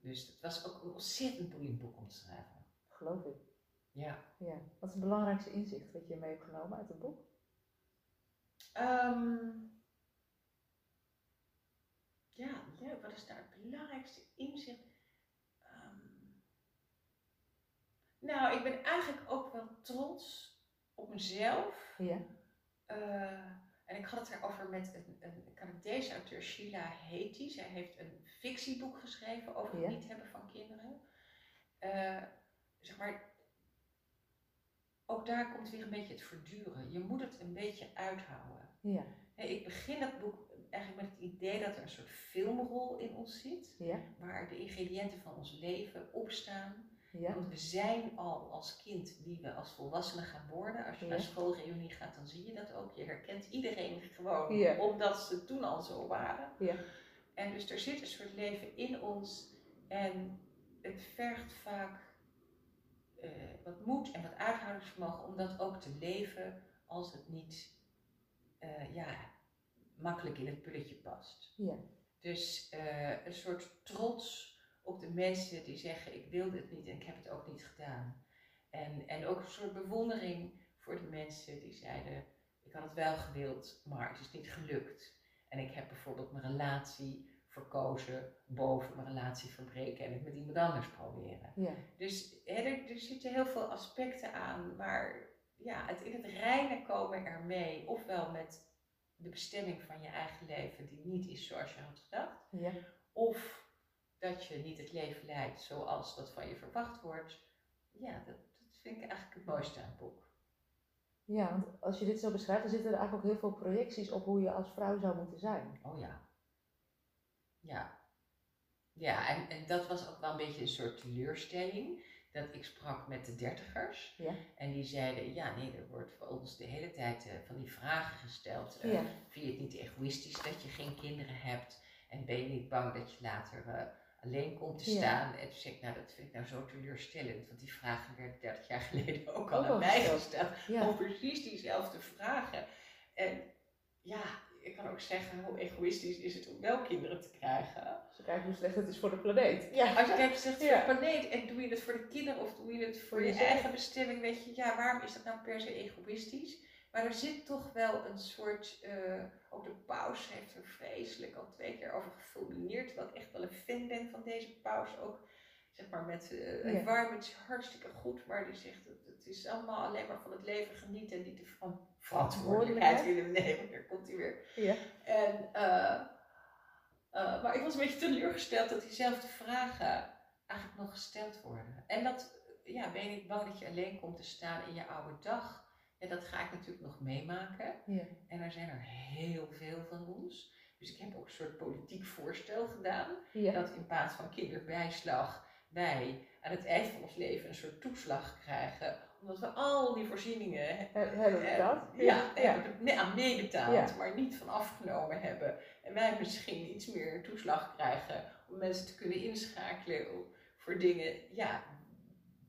Dus het was ook een ontzettend boeiend boek om te schrijven. Geloof ik. Ja. Ja. Wat is het belangrijkste inzicht wat je mee hebt genomen uit het boek? Ehm, ja, leuk. Wat is daar het belangrijkste inzicht? Ehm, nou, ik ben eigenlijk ook wel trots op mezelf. Ja. Eh, en ik had het erover met een, een Canadese auteur, Sheila Heti. Zij heeft een fictieboek geschreven over het Ja. niet hebben van kinderen. Eh, zeg maar, ook daar komt weer een beetje het verduren. Je moet het een beetje uithouden. Ja. Ik begin dat boek eigenlijk met het idee dat er een soort filmrol in ons zit, Ja. waar de ingrediënten van ons leven opstaan. Ja. Want we zijn al als kind wie we als volwassene gaan worden. Als je Ja. naar schoolreunie gaat, dan zie je dat ook. Je herkent iedereen gewoon, Ja. omdat ze toen al zo waren. Ja. En dus er zit een soort leven in ons en het vergt vaak eh, wat moed en wat uithoudingsvermogen om dat ook te leven als het niet eh, ja, makkelijk in het pulletje past. Ja. Dus eh, een soort trots op de mensen die zeggen ik wilde het niet en ik heb het ook niet gedaan. En, en ook een soort bewondering voor de mensen die zeiden ik had het wel gewild, maar het is niet gelukt. En ik heb bijvoorbeeld mijn relatie verkozen boven mijn relatie verbreken en het met iemand anders proberen. Ja. Dus hè, er, er zitten heel veel aspecten aan waar ja, het in het reinen komen ermee, ofwel met de bestemming van je eigen leven die niet is zoals je had gedacht, Ja. of dat je niet het leven leidt zoals dat van je verwacht wordt. Ja, dat, dat vind ik eigenlijk het mooiste aan het boek. Ja, want als je dit zo beschrijft, dan zitten er eigenlijk ook heel veel projecties op hoe je als vrouw zou moeten zijn. Oh ja. Ja. Ja, en, en dat was ook wel een beetje een soort teleurstelling. Dat ik sprak met de dertigers. Ja. En die zeiden, ja nee, er wordt voor ons de hele tijd eh, van die vragen gesteld. Eh, Ja. Vind je het niet egoïstisch dat je geen kinderen hebt? En ben je niet bang dat je later eh, alleen komt te Ja. staan? En toen zei ik, nou dat vind ik nou zo teleurstellend. Want die vragen werden 30 jaar geleden ook al al aan mij gesteld. Ja. Om precies diezelfde vragen. En ja, ik kan ook zeggen, hoe egoïstisch is het om wel kinderen te krijgen? Als je kijkt hoe slecht het is voor de planeet. Ja. Als je kijkt, zegt voor de planeet en doe je het voor de kinderen of doe je het voor, Voor je jezelf. eigen bestemming, weet je, ja, waarom is dat nou per se egoïstisch? Maar er zit toch wel een soort, eh, ook de paus heeft er vreselijk al twee keer over gefulmineerd, ik echt wel een fan ben van deze paus, ook zeg maar met uh, Ja. environment is hartstikke goed, maar die zegt dat het is allemaal alleen maar van het leven genieten en niet de van verantwoordelijkheid willen nemen. Daar komt hij weer. Ja. En, eh, eh, maar ik was een beetje teleurgesteld dat diezelfde vragen eigenlijk nog gesteld worden. En dat, ja, ben je niet bang dat je alleen komt te staan in je oude dag? Ja, dat ga ik natuurlijk nog meemaken. Ja. En er zijn er heel veel van ons. Dus ik heb ook een soort politiek voorstel gedaan. Ja. Dat in plaats van kinderbijslag wij aan het eind van ons leven een soort toeslag krijgen. Omdat we al die voorzieningen He- Hebben we eh, ja, Ja. hebben er nee, aan meebetaald, Ja. maar niet van afgenomen hebben. En wij misschien iets meer toeslag krijgen om mensen te kunnen inschakelen voor dingen, ja,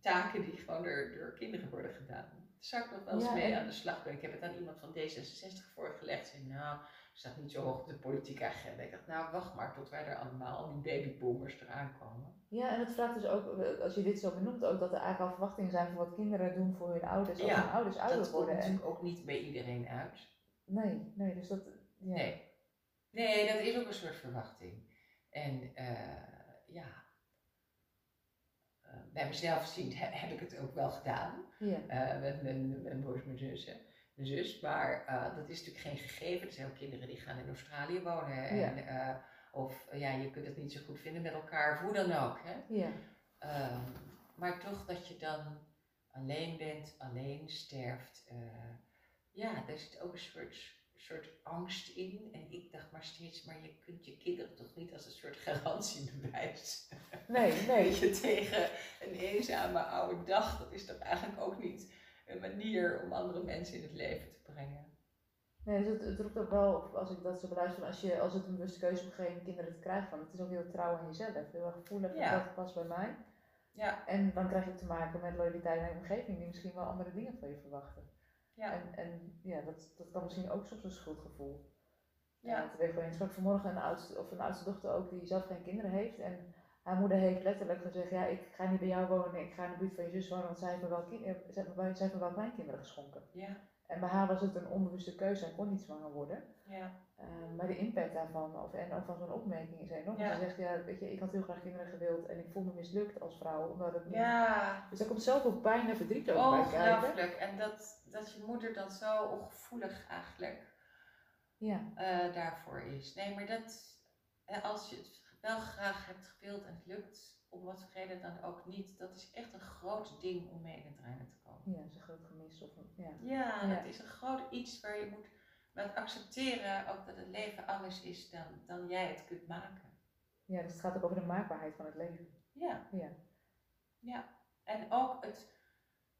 taken die gewoon door, door kinderen worden gedaan. Zou ik nog wel eens Ja, mee en- aan de slag kunnen. Ik heb het aan iemand van D66 voorgelegd. Zei, nou, staat niet zo hoog op de politieke agenda. Ik dacht, nou, wacht maar tot wij er allemaal, al die babyboomers eraan komen. Ja, en het vraagt dus ook, als je dit zo benoemt, ook dat er eigenlijk al verwachtingen zijn van wat kinderen doen voor hun ouders. Als Ja, hun ouders ouder Dat komt worden. En, natuurlijk ook niet bij iedereen uit. nee, nee, dus dat. Ja. Nee. Nee, dat is ook een soort verwachting. En eh, ja, bij mezelf zien he- heb ik het ook wel gedaan. Ja. eh, met mijn, mijn broers, mijn zussen. Mijn zus, maar eh, dat is natuurlijk geen gegeven. Er zijn ook kinderen die gaan in Australië wonen. En, eh, of eh, ja, je kunt het niet zo goed vinden met elkaar, of hoe dan ook. Hè? Ja. Ehm, maar toch dat je dan alleen bent, alleen sterft. eh, ja, daar zit ook een soort, soort angst in. En ik dacht maar steeds, maar je kunt je kinderen toch niet als een soort garantiebewijs. Nee, nee. Weet je, tegen een eenzame oude dag. Dat is toch eigenlijk ook niet een manier om andere mensen in het leven te brengen. Nee, dus het, het roept ook wel, op, als ik dat zo beluister, als, je, als het een bewuste keuze om geen kinderen te krijgen, van, het is ook heel trouw aan jezelf. Heel erg voelen Ja. dat past bij mij. Ja, En dan krijg je te maken met loyaliteit naar je omgeving, die misschien wel andere dingen van je verwachten. Ja. En, en ja, dat, dat kan misschien ook soms een schuldgevoel. Ja. Teweeg. Ik sprak vanmorgen een oudste, of een oudste dochter ook die zelf geen kinderen heeft. En haar moeder heeft letterlijk gezegd, ja, ik ga niet bij jou wonen, ik ga in de buurt van je zus wonen, want zij heeft me wel, kind, eh, zij heeft me, wel kleinkinderen geschonken. Ja. En bij haar was het een onbewuste keuze, hij kon niet zwanger worden. Ja. Eh, maar de impact daarvan, of, en ook van zo'n opmerking is enorm. Ja. Ze zegt, ja, weet je, ik had heel graag kinderen gewild en ik voel me mislukt als vrouw, omdat het niet... Ja. Dus daar komt zoveel pijn en verdriet ook bij kijken. Ongelooflijk. En dat, dat je moeder dan zo ongevoelig eigenlijk Ja, eh, daarvoor is. Nee, maar dat, eh, als je het wel graag hebt gewild en het lukt, om wat voor reden dan ook niet, dat is echt een groot ding om mee in het reinen te komen. ja, dat is een groot gemis. Of, een- ja. Ja, Ja. het is een groot iets waar je moet met accepteren ook dat het leven anders is dan, dan jij het kunt maken. ja, dus het gaat ook over de maakbaarheid van het leven. Ja. Ja. Ja. En ook het,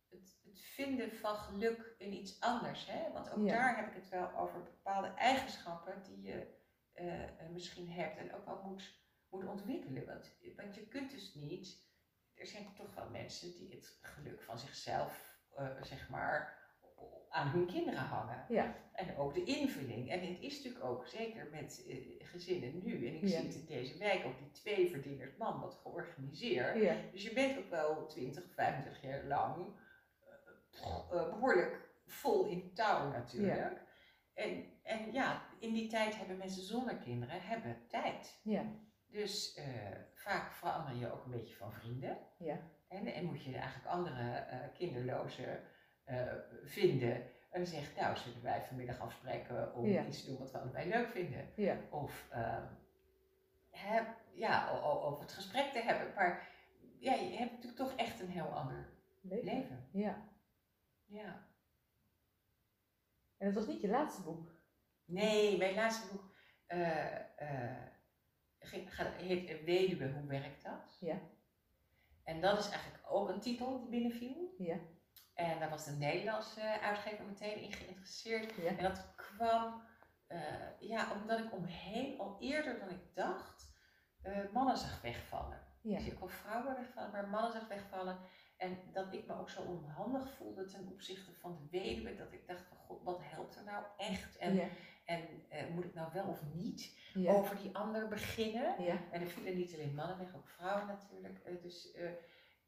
het, het vinden van geluk in iets anders. Hè? Want ook Ja. daar heb ik het wel over bepaalde eigenschappen die je eh, eh, misschien hebt en ook wel moet, moet ontwikkelen. Want, want je kunt dus niet. Er zijn toch wel mensen die het geluk van zichzelf, eh, zeg maar, aan hun kinderen hangen. Ja. En ook de invulling. En het is natuurlijk ook, zeker met eh, gezinnen nu, en ik Ja. zie het in deze wijk, ook die twee verdieners man wat georganiseerd. Ja, Dus je bent ook wel 20, 25 jaar lang eh, eh, behoorlijk vol in touw natuurlijk. En, en ja, in die tijd hebben mensen zonder kinderen hebben tijd. ja, Dus vaak verander je ook een beetje van vrienden. ja, En, en moet je eigenlijk andere kinderlozen eh, vinden. En dan zeg je, nou, zullen wij vanmiddag afspreken om Ja. iets te doen wat we allebei leuk vinden. ja, Of ehm, heb, ja, over het gesprek te hebben. Maar ja, je hebt natuurlijk toch echt een heel ander leven. leven. Ja. Ja. En het was niet je laatste boek. Nee, mijn laatste boek eh, eh, ging- gaat- heet Weduwe, hoe werkt dat? Ja. En dat is eigenlijk ook een titel die binnenviel. Ja. En daar was de Nederlandse uitgever meteen in geïnteresseerd. Ja. En dat kwam, eh, ja, omdat ik omheen al eerder dan ik dacht, eh, mannen zag wegvallen. Ja. Ik wel vrouwen wegvallen, maar mannen zag wegvallen. En dat ik me ook zo onhandig voelde ten opzichte van de weduwe. Dat ik dacht van, god, wat helpt er nou echt? En, Ja. en eh, moet ik nou wel of niet Ja. over die ander beginnen? En er vielen niet alleen mannen weg, ook vrouwen natuurlijk. Eh, dus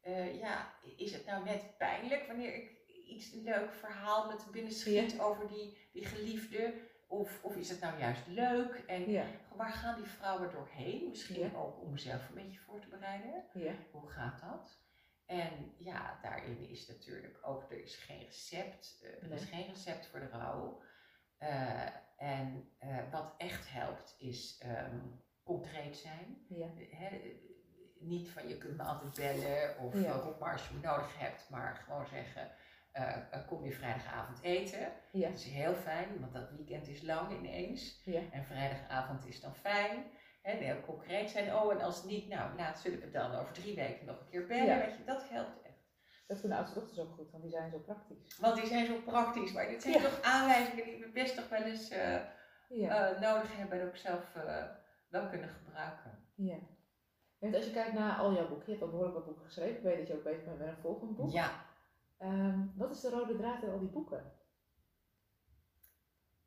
eh, ja, is het nou net pijnlijk wanneer ik iets een leuk verhaal met binnen schiet over die, die geliefde? Of, of is het nou juist leuk? En Ja. waar gaan die vrouwen doorheen? Misschien Ja. ook om mezelf een beetje voor te bereiden. Ja. Hoe gaat dat? En ja, daarin is natuurlijk ook, er is geen recept. eh, er is geen recept voor de rouw. Eh, en wat echt helpt is ehm, concreet zijn. Ja. Niet van je kunt me altijd bellen of Ja. roep maar als je me nodig hebt, maar gewoon zeggen: eh, eh, kom je vrijdagavond eten? Ja. Dat is heel fijn, want dat weekend is lang ineens. Ja. En vrijdagavond is dan fijn. Hè, heel concreet zijn. Oh, en als niet, nou, laat zullen we dan over drie weken nog een keer bellen. Weet je, dat helpt echt. Dat doen de oudste dochters ook goed, want die zijn zo praktisch. Want die zijn zo praktisch. Maar dit zijn toch aanwijzingen die we best toch wel eens eh, nodig hebben en ook zelf wel kunnen gebruiken. ja. En als je kijkt naar al jouw boeken, je hebt al behoorlijk wat boeken geschreven, ik weet dat je ook bezig bent met een volgend boek. Ja, Ehm, wat is de rode draad in al die boeken?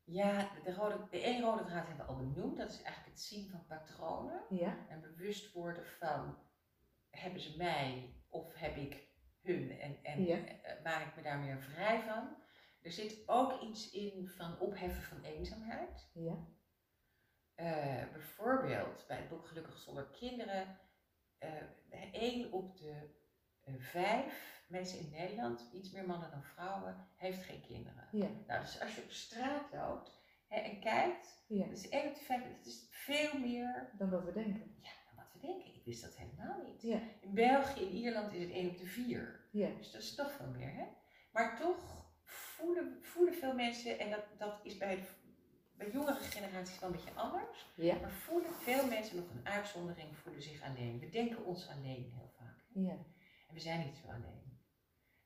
ja de, rode, de ene rode draad hebben we al benoemd. Dat is eigenlijk het zien van patronen. Ja. En bewust worden van, hebben ze mij of heb ik hun? En, en Ja. eh, maak ik me daar meer vrij van? Er zit ook iets in van opheffen van eenzaamheid. Ja. Eh, bijvoorbeeld bij het boek Gelukkig zonder kinderen. Eh één op de eh, vijf mensen in Nederland, iets meer mannen dan vrouwen, heeft geen kinderen. Ja. Nou, dus als je op de straat loopt hè, en kijkt, Ja. dat is één op de vijf, dat is veel meer Dan wat we denken. ja, dan wat we denken. Ik wist dat helemaal niet. Ja. In België, in Ierland is het één op de vier. Ja. Dus dat is toch veel meer, hè? Maar toch voelen, voelen veel mensen, en dat, dat is bij, bij jongere generaties wel een beetje anders, Ja. maar voelen veel mensen nog een uitzondering, voelen zich alleen. We denken ons alleen heel vaak. Ja. En we zijn niet zo alleen.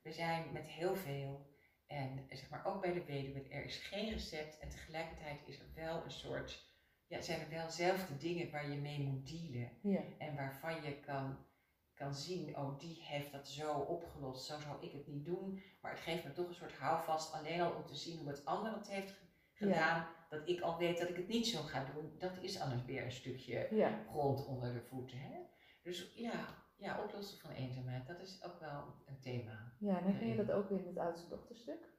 We zijn met heel veel. En zeg maar ook bij de weduwe, er is geen recept. En tegelijkertijd is er wel een soort, ja, zijn er wel zelf de dingen waar je mee moet dealen. Ja. En waarvan je kan kan zien, oh die heeft dat zo opgelost, zo zou ik het niet doen. Maar het geeft me toch een soort houvast, alleen al om te zien hoe het ander het heeft gedaan. Dat ik al weet dat ik het niet zo ga doen. Dat is anders weer een stukje Ja. grond onder de voeten. Hè? Dus ja, ja, oplossen van eenzaamheid, dat is ook wel een thema. Ja, en herken je dat ook in het oudste dochterstuk?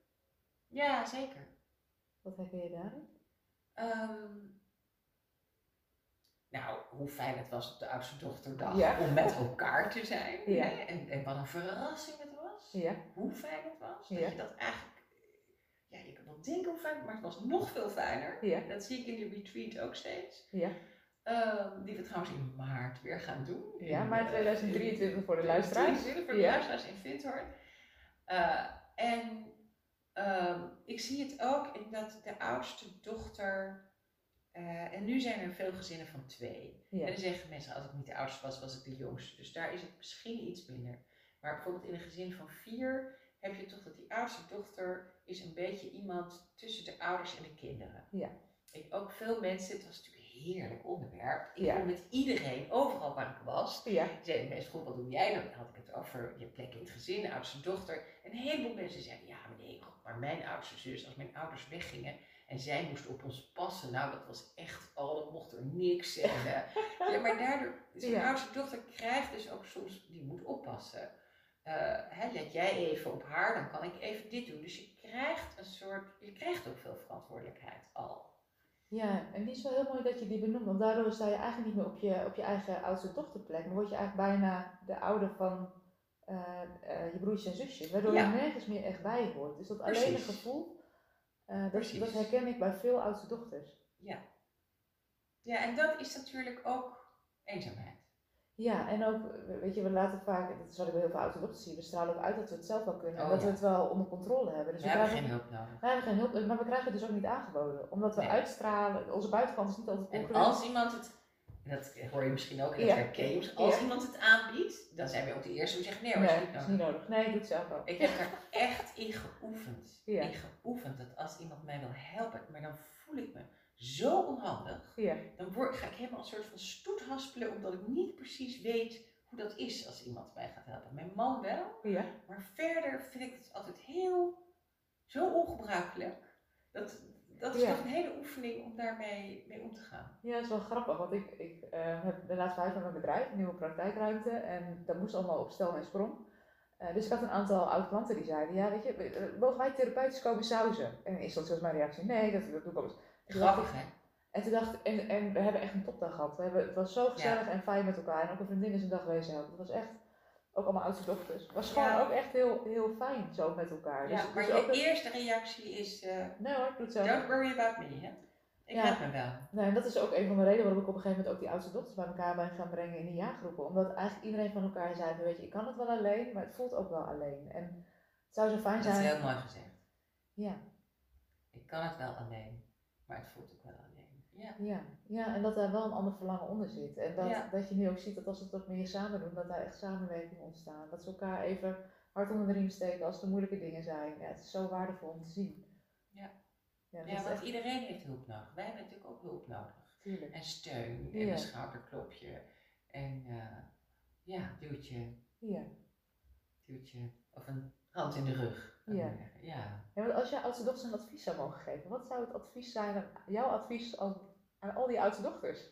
Ja, zeker. Wat herken je daarin? Ehm, nou, hoe fijn het was op de oudste dochterdag Ja. om met elkaar te zijn. Ja. Hè? En, en wat een verrassing het was. Ja. Hoe fijn het was. Dat je dat eigenlijk, ja, je kan wel denken hoe fijn, maar het was nog veel fijner. Ja. Dat zie ik in de retreat ook steeds. Ja. Ehm, die we trouwens in maart weer gaan doen. Ja, In, maart eh, 2023 voor de luisteraars. 2023 voor de Ja. luisteraars in Vindhoorn. Eh, en ehm, ik zie het ook in dat de oudste dochter. eh, en nu zijn er veel gezinnen van twee. Ja. En dan zeggen mensen, als ik niet de oudste was, was ik de jongste. Dus daar is het misschien iets minder. Maar bijvoorbeeld in een gezin van vier heb je toch dat die oudste dochter is een beetje iemand tussen de ouders en de kinderen. Ja. Ik, ook veel mensen, het was natuurlijk een heerlijk onderwerp. Ik Ja. met iedereen, overal waar ik was, Ja. zeiden mensen, goed, wat doe jij? Dan had ik het over je plek in het gezin, de oudste dochter. En een heleboel mensen zeiden, ja, maar nee, maar mijn oudste zus, als mijn ouders weggingen en zij moest op ons passen, nou, dat was echt al, dat mocht er niks. En, eh, ja, maar daardoor, zo'n Ja. oudste dochter krijgt dus ook soms, die moet oppassen. Eh, hè, let jij even op haar, dan kan ik even dit doen. Dus je krijgt een soort, je krijgt ook veel verantwoordelijkheid al. Ja, en die is wel heel mooi dat je die benoemt, want daardoor sta je eigenlijk niet meer op je, op je eigen oudste dochterplek, maar word je eigenlijk bijna de ouder van eh, eh, je broertjes en zusjes, waardoor Ja. je nergens meer echt bij hoort. Dus dat alleen een gevoel, dat, dat herken ik bij veel oudste dochters. Ja, en dat is natuurlijk ook eenzaamheid. Ja, en ook, weet je, we laten vaak, dat is wat ik bij heel veel dochters zie, we stralen ook uit dat we het zelf wel kunnen en Oh, dat ja. we het wel onder controle hebben. Dus We we hebben krijgen, geen hulp nodig. we hebben geen hulp, maar we krijgen het dus ook niet aangeboden, omdat we Nee. uitstralen, onze buitenkant is niet altijd En congruent. als iemand het, en dat hoor je misschien ook in Ja. dus als Ja. iemand het aanbiedt, dan zijn we ook de eerste die zeggen, nee hoor, Nee, is niet dat is nodig. niet nodig. Nee, ik doe het zelf wel. Ik heb daar echt in geoefend. In geoefend dat als iemand mij wil helpen, maar dan voel ik me zo onhandig, Ja, dan word, ga ik helemaal een soort van stoet haspelen, omdat ik niet precies weet hoe dat is als iemand mij gaat helpen. Mijn man wel, ja, maar verder vind ik het altijd heel, zo ongebruikelijk. Dat, dat is Ja. toch een hele oefening om daarmee mee om te gaan. ja, dat is wel grappig, want ik, ik eh, heb de laatste verhuisd met mijn bedrijf, een nieuwe praktijkruimte, en dat moest allemaal op stel en sprong. Eh, dus ik had een aantal oud-klanten die zeiden, ja weet je, mogen wij therapeutisch komen sauzen? En in eerste instantie was mijn reactie, nee, dat, dat doe ik Grappig hè? En toen dacht en, en we hebben echt een topdag gehad. We hebben, het was zo gezellig en fijn met elkaar. En ook een vriendin is een dag helpen. Het was echt, ook allemaal oudste dochters. Het was gewoon Ja. ook echt heel, heel fijn zo met elkaar. Ja, dus, maar dus je eerste reactie is, eh, Nee hoor, ik doe het zelf. don't worry about me hè? Ik Ja. me wel. Nee, en dat is ook een van de redenen waarom ik op een gegeven moment ook die oudste dochters bij elkaar ben gaan brengen in die jaargroepen. Omdat eigenlijk iedereen van elkaar zei, weet je, ik kan het wel alleen, maar het voelt ook wel alleen. En het zou zo fijn Dat is zijn. heel mooi gezegd. Ja, Ik kan het wel alleen, maar het voelt ook wel alleen. Ja, ja, ja, en dat daar wel een ander verlangen onder zit. En dat, Ja. dat je nu ook ziet dat als we het wat meer samen doen, dat daar echt samenwerking ontstaat. Dat ze elkaar even hard onder de riem steken als er moeilijke dingen zijn. Ja, het is zo waardevol om te zien. Ja. Ja, want echt, iedereen heeft hulp nodig. Wij hebben natuurlijk ook hulp nodig. tuurlijk. En steun en Ja. een schouderklopje. En eh, ja, duwtje, Ja. duwtje. Of een hand in de rug. Ja. ja. Ja, want als je oudste dochters een advies zou mogen geven, wat zou het advies zijn, aan- jouw advies aan, aan al die oudste dochters?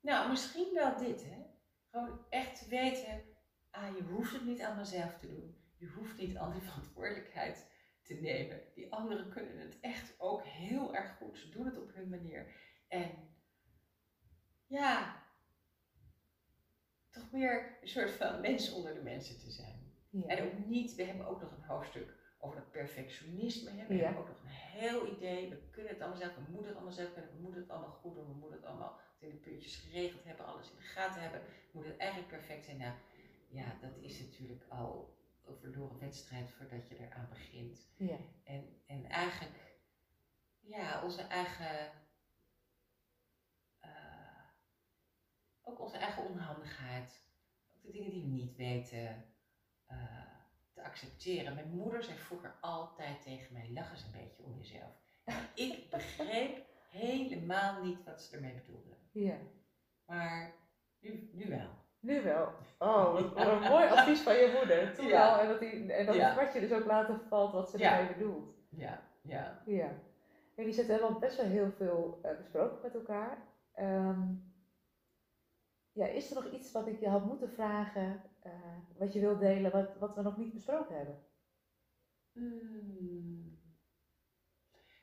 Nou, misschien wel dit, hè. Gewoon echt te weten, ah, je hoeft het niet allemaal zelf te doen. Je hoeft niet al die verantwoordelijkheid te nemen. Die anderen kunnen het echt ook heel erg goed. Ze doen het op hun manier. En ja, toch meer een soort van mens onder de mensen te zijn. Ja. En ook niet, we hebben ook nog een hoofdstuk over dat perfectionisme. Hè? We Ja. hebben ook nog een heel idee, we kunnen het allemaal zelf, we moeten het allemaal zelf kunnen, we moeten het allemaal goed doen, we moeten het allemaal in de puntjes geregeld hebben, alles in de gaten hebben, we moeten het eigenlijk perfect zijn. Nou, ja, dat is natuurlijk al een verloren wedstrijd voordat je eraan begint. Ja. En, en eigenlijk, ja, onze eigen, eh, ook onze eigen onhandigheid, ook de dingen die we niet weten, eh, te accepteren. Mijn moeder zei vroeger altijd tegen mij, lach eens een beetje om jezelf. Ik begreep helemaal niet wat ze ermee bedoelde. Ja. Maar nu, nu wel. Nu wel. Oh, wat, wat een mooi advies van je moeder. Toen Ja. wel. En dat, die, en dat Ja. het kwartje dus ook later valt wat ze Ja. ermee bedoelt. Ja, ja. Ja. Jullie zitten hebben al best wel heel veel eh, besproken met elkaar. Ehm, ja, is er nog iets wat ik je had moeten vragen, eh, wat je wilt delen, wat, wat we nog niet besproken hebben? Hmm.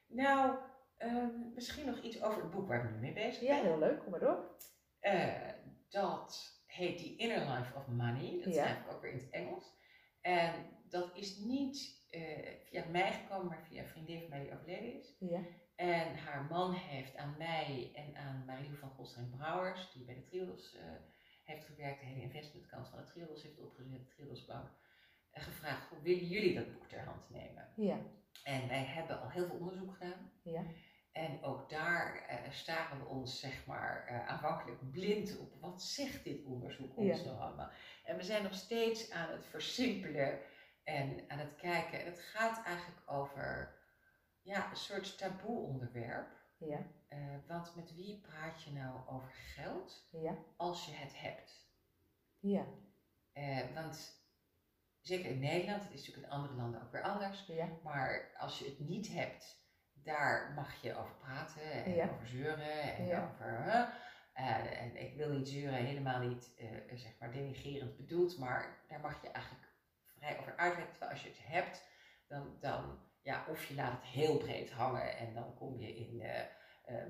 Nou, ehm, misschien nog iets over het boek waar ik nu mee bezig Ja, ben. heel leuk, kom maar door. Eh, dat heet The Inner Life of Money. Dat is Ja. eigenlijk ook weer in het Engels. En dat is niet eh, via mij gekomen, maar via een vriendin van mij die overleden is. Ja, En haar man heeft aan mij en aan Marilou van Golstein-Brouwers, die bij de Triodos eh, heeft gewerkt, de hele investmentkant van de Triodos heeft opgezet, de Triodos Bank, gevraagd hoe willen jullie dat boek ter hand nemen? ja, En wij hebben al heel veel onderzoek gedaan. ja, En ook daar eh, staren we ons, zeg maar, eh, aanvankelijk blind op. Wat zegt dit onderzoek ons Ja. nou allemaal? En we zijn nog steeds aan het versimpelen en aan het kijken. En het gaat eigenlijk over ja, een soort taboe onderwerp. ja, Eh, want met wie praat je nou over geld ja, als je het hebt? ja, Eh, want zeker in Nederland, het is natuurlijk in andere landen ook weer anders. ja, Maar als je het niet hebt, daar mag je over praten en Ja. over zeuren en Ja. over. eh, en ik wil niet zeuren, helemaal niet zeg maar denigerend bedoeld, maar daar mag je eigenlijk vrij over uitweiden. Terwijl als je het hebt, dan, dan ja, of je laat het heel breed hangen en dan kom je in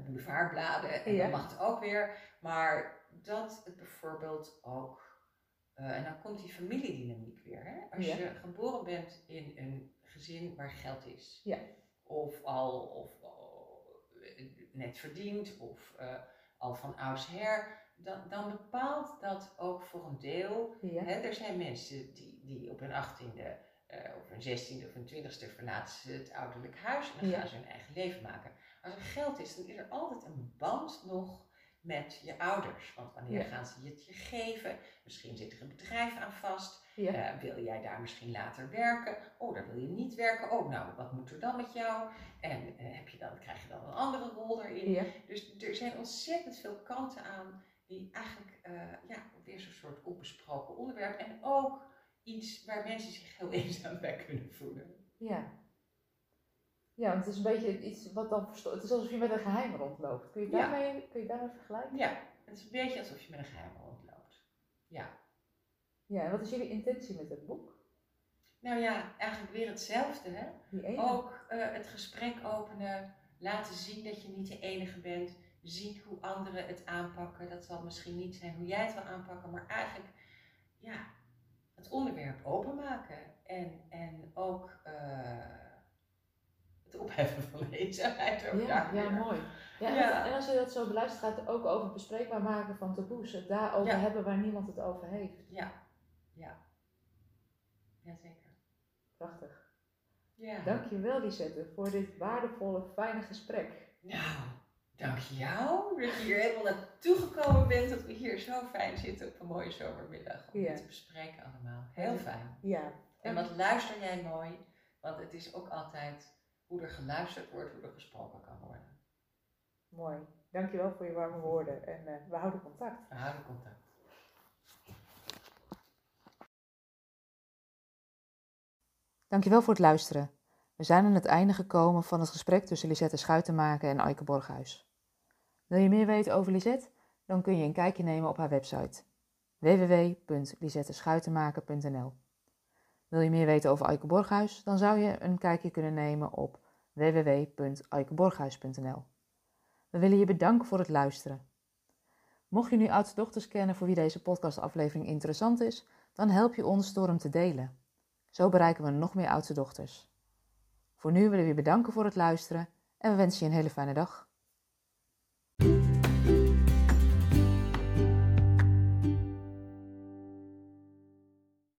boulevardbladen en Ja. dan mag het ook weer. Maar dat het bijvoorbeeld ook. eh, en dan komt die familiedynamiek weer. Hè? Als Ja. je geboren bent in een gezin waar geld is. Ja. Of al of, eh, net verdiend of eh, al van oudsher. Dan, dan bepaalt dat ook voor een deel. ja, Hè, er zijn mensen die, die op hun achttiende eh of hun zestiende of hun twintigste verlaten ze het ouderlijk huis en dan gaan ze hun eigen leven maken. Als er geld is, dan is er altijd een band nog met je ouders. Want wanneer Ja. gaan ze het je geven? Misschien zit er een bedrijf aan vast. ja, Eh, wil jij daar misschien later werken? Oh, daar wil je niet werken. Oh, nou, wat moet er dan met jou? En eh, heb je dan, krijg je dan een andere rol erin? ja, Dus er zijn ontzettend veel kanten aan die eigenlijk eh, ja, weer zo'n soort onbesproken onderwerp. En ook iets waar mensen zich heel eenzaam bij kunnen voelen. ja. Ja, want het is een beetje iets wat dan versto- Het is alsof je met een geheim rondloopt. Kun je Ja. daarmee, kun je daarmee vergelijken? Ja, het is een beetje alsof je met een geheim rondloopt. Ja. Ja, en wat is jullie intentie met het boek? Nou ja, eigenlijk weer hetzelfde, hè? Ook eh, het gesprek openen, laten zien dat je niet de enige bent, zien hoe anderen het aanpakken. Dat zal misschien niet zijn hoe jij het wil aanpakken, maar eigenlijk ja, het onderwerp openmaken en, en ook eh, het opheffen van eenzaamheid. Ook Ja, ja, mooi. Ja, en- Ja. En als je dat zo beluistert, gaat het ook over bespreekbaar maken van taboes. Het daarover Ja. hebben waar niemand het over heeft. Ja, ja. Jazeker. Prachtig. Ja. Dankjewel Lisette voor dit waardevolle, fijne gesprek. Nou, dank jou dat je hier helemaal naartoe gekomen bent. Dat we hier zo fijn zitten op een mooie zomermiddag om dit te bespreken allemaal. Heel fijn. Ja. En wat luister jij mooi, want het is ook altijd hoe er geluisterd wordt, hoe er gesproken kan worden. Mooi. Dankjewel voor je warme woorden en eh, we houden contact. We houden contact. Dankjewel voor het luisteren. We zijn aan het einde gekomen van het gesprek tussen Lisette Schuitenmaker en Eike Borghuis. Wil je meer weten over Lisette? Dan kun je een kijkje nemen op haar website www.lisetteschuitenmaker.nl Wil je meer weten over Eike Borghuis? Dan zou je een kijkje kunnen nemen op www.eikeborghuis.nl We willen je bedanken voor het luisteren. Mocht je nu oudste dochters kennen voor wie deze podcastaflevering interessant is, dan help je ons door hem te delen. Zo bereiken we nog meer oudste dochters. Voor nu willen we je bedanken voor het luisteren en we wensen je een hele fijne dag.